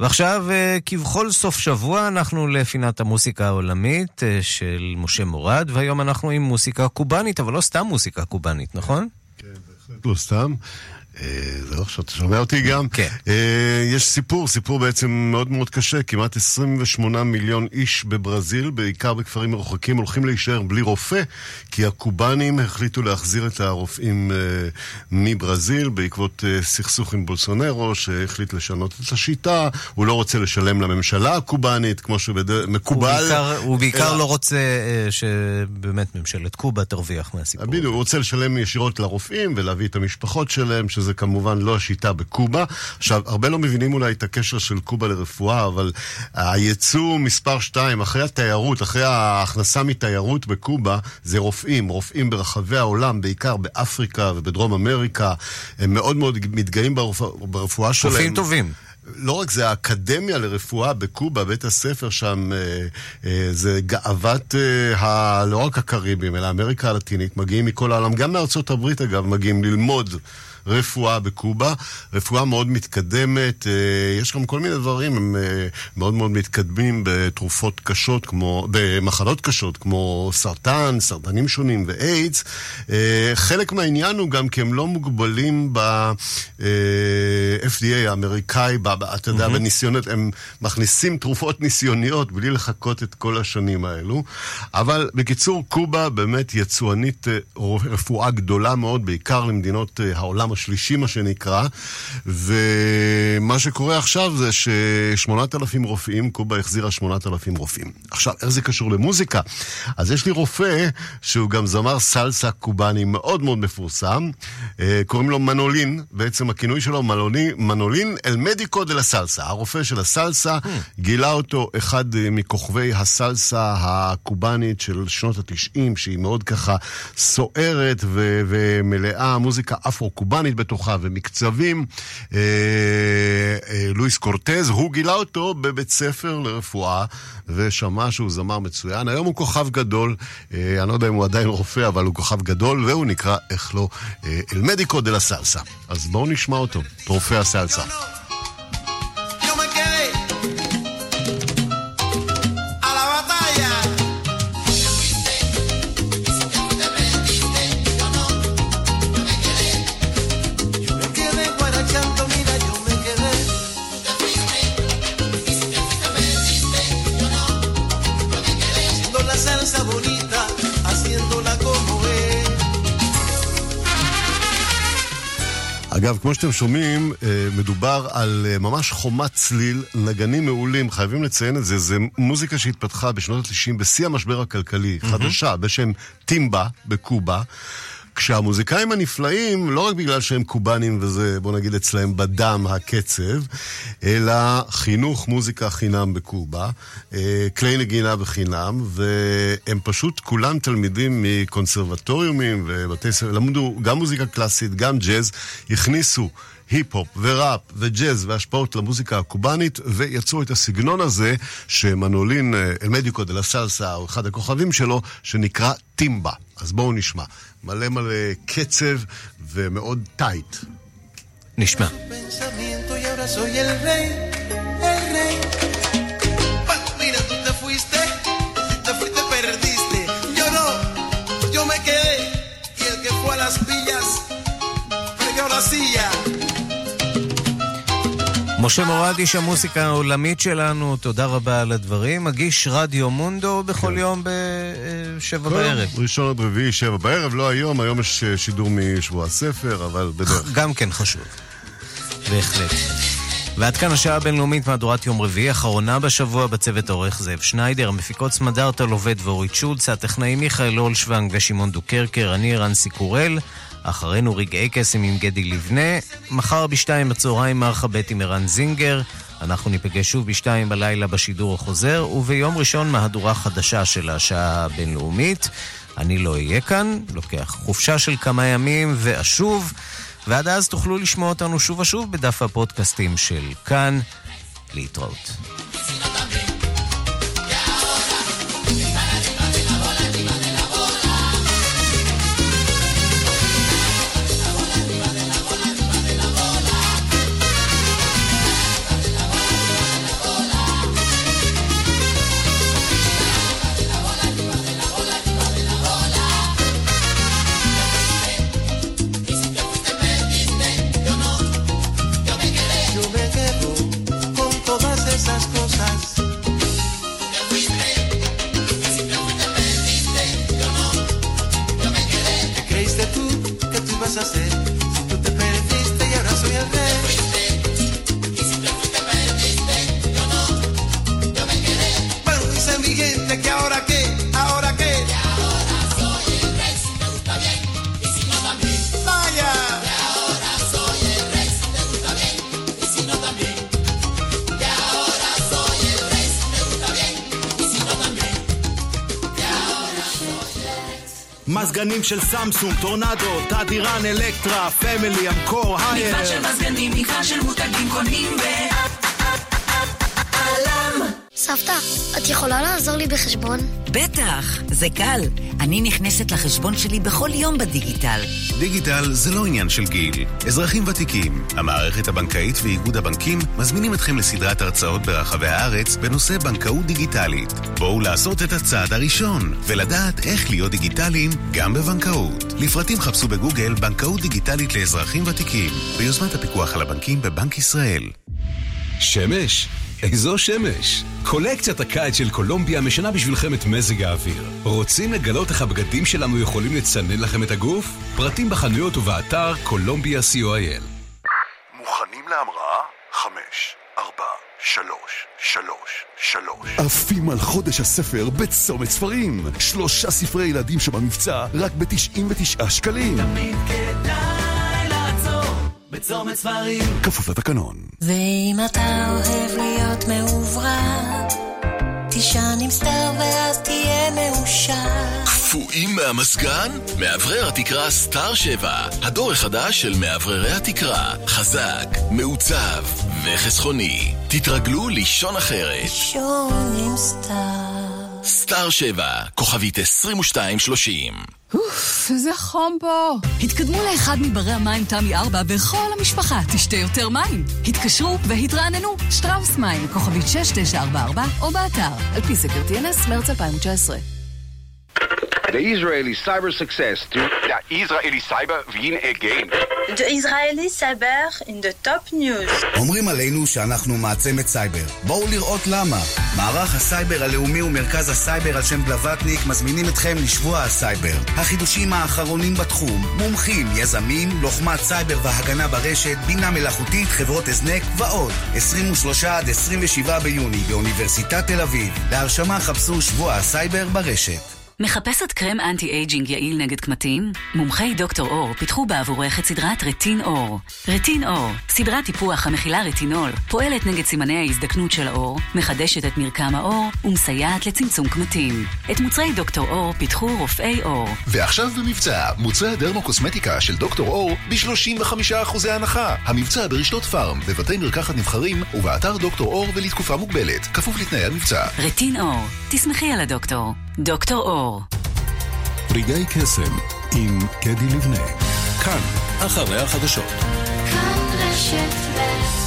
ועכשיו, כבכל סוף שבוע, אנחנו לפינת המוסיקה העולמית של משה מורד, והיום אנחנו עם מוסיקה קובאנית, אבל לא סתם מוסיקה קובאנית, נכון? כן, בהחלט לא סתם. זהו, עכשיו אתה שומע אותי גם. כן. יש סיפור, סיפור בעצם מאוד מאוד קשה. כמעט 28 מיליון איש בברזיל, בעיקר בכפרים מרוחקים, הולכים להישאר בלי רופא, כי הקובנים החליטו להחזיר את הרופאים מברזיל בעקבות סכסוך עם בולסונרו, שהחליט לשנות את השיטה. הוא לא רוצה לשלם לממשלה הקובנית, כמו שמקובל. הוא בעיקר לא רוצה שבאמת ממשלת קובה תרוויח מהסיפור. בדיוק, הוא רוצה לשלם ישירות לרופאים ולהביא את המשפחות שלהם, שזה כמובן לא השיטה בקובה. עכשיו, הרבה לא מבינים אולי את הקשר של קובה לרפואה, אבל הייצוא מספר 2, אחרי התיירות, אחרי ההכנסה מתיירות בקובה, זה רופאים, רופאים ברחבי העולם, בעיקר באפריקה ובדרום אמריקה, הם מאוד מאוד מתגאים ברפואה, ברפואה שלהם. רופאים טובים. לא רק זה, האקדמיה לרפואה בקובה, בית הספר שם, אה, אה, זה גאוות, אה, ה, לא רק הקריבים, אלא אמריקה הלטינית, מגיעים מכל העולם, גם מארצות הברית אגב, מגיעים ללמוד רפואה בקובה, רפואה מאוד מתקדמת, אה, יש גם כל מיני דברים, הם אה, מאוד מאוד מתקדמים בתרופות קשות, כמו, במחלות קשות, כמו סרטן, סרטנים שונים ואיידס. אה, חלק מהעניין הוא גם כי הם לא מוגבלים ב-FDA האמריקאי, אתה יודע. בניסיונות, הם מכניסים תרופות ניסיוניות בלי לחכות את כל השנים האלו. אבל בקיצור, קובה באמת יצואנית אה, רפואה גדולה מאוד, בעיקר למדינות אה, העולם השלישי, מה שנקרא. ומה שקורה עכשיו זה ש-8,000 רופאים, קובה החזירה 8,000 רופאים. עכשיו, איך זה קשור למוזיקה? אז יש לי רופא שהוא גם זמר סלסה קובאני מאוד מאוד מפורסם, אה, קוראים לו מנולין, בעצם הכינוי שלו מנולין, מנולין אל מדיקו דה לה סלסה. הרופא של הסלסה גילה אותו אחד אה, מכוכבי הסלסה הקובאנית של שנות התשעים, שהיא מאוד ככה סוערת ו- ומלאה מוזיקה אפרו-קובאנית בתוכה ומקצבים. אה, אה, לואיס קורטז, הוא גילה אותו בבית ספר לרפואה ושמע שהוא זמר מצוין. היום הוא כוכב גדול, אה, אני לא יודע אם הוא עדיין רופא, אבל הוא כוכב גדול, והוא נקרא, איך לא, אל מדיקו דה לה סלסה. אז בואו נשמע אותו, רופא הסלסה. אגב, כמו שאתם שומעים, אה, מדובר על אה, ממש חומת צליל, נגנים מעולים, חייבים לציין את זה, זה מוזיקה שהתפתחה בשנות ה-90 בשיא המשבר הכלכלי, חדשה, בשם טימבה בקובה. כשהמוזיקאים הנפלאים, לא רק בגלל שהם קובנים וזה, בוא נגיד אצלהם בדם הקצב, אלא חינוך מוזיקה חינם בקובה, אה, כלי נגינה בחינם, והם פשוט כולם תלמידים מקונסרבטוריומים ובתי ספר, למדו גם מוזיקה קלאסית, גם ג'אז, הכניסו היפ-הופ וראפ וג'אז והשפעות למוזיקה הקובאנית, ויצרו את הסגנון הזה שמנולין אה, אל מדיקו דה לה סלסה, הוא אחד הכוכבים שלו, שנקרא טימבה. אז בואו נשמע. מלא מלא קצב ומאוד tight. נשמע. pensamiento y ahora soy el rey, el rey. Bueno, mira, tú te fuiste, te fuiste, perdiste. Yo no, yo me quedé. Y el que fue a las villas, perdió la silla. משה מורד, איש המוסיקה העולמית שלנו, תודה רבה על הדברים. מגיש רדיו מונדו בכל יום בשבע בערב. ראשון עד רביעי, שבע בערב, לא היום, היום יש אה, שידור משבוע הספר, אבל בדרך. גם כן חשוב. בהחלט. ועד כאן השעה הבינלאומית מהדורת יום רביעי, אחרונה בשבוע בצוות עורך זאב שניידר, המפיקות סמדארטה לובד ואורית שולץ, הטכנאים מיכאל אולשוונג ושמעון דוקרקר, אני רנסי קורל, אחרינו רגעי קסם עם גדי לבנה, מחר בשתיים בצהריים מערכה ב' עם ערן זינגר, אנחנו ניפגש שוב בשתיים בלילה בשידור החוזר, וביום ראשון מהדורה חדשה של השעה הבינלאומית. אני לא אהיה כאן, לוקח חופשה של כמה ימים ואשוב. ועד אז תוכלו לשמוע אותנו שוב ושוב בדף הפודקאסטים של כאן. להתראות. vas a hacer? מזגנים של סמסונג, טורנדו, תדירן, אלקטרה, פמילי, אמקור, הייר. מגוון של מזגנים, מגוון של מותגים קונים ב... סבתא, את יכולה לעזור לי בחשבון? בטח, זה קל. אני נכנסת לחשבון שלי בכל יום בדיגיטל. דיגיטל זה לא עניין של גיל. אזרחים ותיקים, המערכת הבנקאית ואיגוד הבנקים מזמינים אתכם לסדרת הרצאות ברחבי הארץ בנושא בנקאות דיגיטלית. בואו לעשות את הצעד הראשון ולדעת איך להיות דיגיטליים גם בבנקאות. לפרטים חפשו בגוגל בנקאות דיגיטלית לאזרחים ותיקים ביוזמת הפיקוח על הבנקים בבנק ישראל. שמש? איזו שמש? קולקציית הקיץ של קולומביה משנה בשבילכם את מזג האוויר. רוצים לגלות איך הבגדים שלנו יכולים לצנן לכם את הגוף? פרטים בחנויות ובאתר קולומביה co.il מוכנים להמראה? חמש, ארבע, שלוש, שלוש, שלוש. עפים על חודש הספר בצומת ספרים. שלושה ספרי ילדים שבמבצע רק ב-99 שקלים. תמיד כדאי בצומת ספרים. כפוף לתקנון. ואם אתה אוהב להיות מעוברר, תישן עם סטאר ואז תהיה מאושר. קפואים מהמזגן? מאוורר התקרה סטאר 7, הדור החדש של מאווררי התקרה. חזק, מעוצב וחסכוני. תתרגלו לישון אחרת. לישון עם סטאר. סטאר 7, כוכבית 2230. אוף, איזה חום פה. התקדמו לאחד מברי המים תמי 4 וכל המשפחה תשתה יותר מים. התקשרו והתרעננו, שטראוס מים, כוכבית 6944 או באתר, על פי סקר TNS, מרץ 2019. The Israeli cyber success to the Israeli cyber win again. The Israeli cyber in the top news. אומרים עלינו שאנחנו מעצמת סייבר. בואו לראות למה. מערך הסייבר הלאומי ומרכז הסייבר על שם בלווטניק מזמינים אתכם לשבוע הסייבר. החידושים האחרונים בתחום, מומחים, יזמים, לוחמת סייבר והגנה ברשת, בינה מלאכותית, חברות הזנק ועוד. 23 עד 27 ביוני באוניברסיטת תל אביב. להרשמה חפשו שבוע הסייבר ברשת. מחפשת קרם anti-aging יעיל נגד קמטים? מומחי דוקטור אור פיתחו בעבורך את סדרת רטין אור. רטין אור, סדרת טיפוח המכילה רטינול, פועלת נגד סימני ההזדקנות של האור, מחדשת את מרקם האור ומסייעת לצמצום קמטים. את מוצרי דוקטור אור פיתחו רופאי אור. ועכשיו במבצע, מוצרי הדרמוקוסמטיקה של דוקטור אור ב-35% הנחה. המבצע ברשתות פארם, בבתי מרקחת נבחרים ובאתר דוקטור אור ולתקופה מוגבלת, כפוף לתנאי המבצע. רטין אור, תסמכי על הדוקטור. דוקטור אור. רגעי קסם עם קדי לבנה. כאן, אחרי החדשות. כאן רשת ב'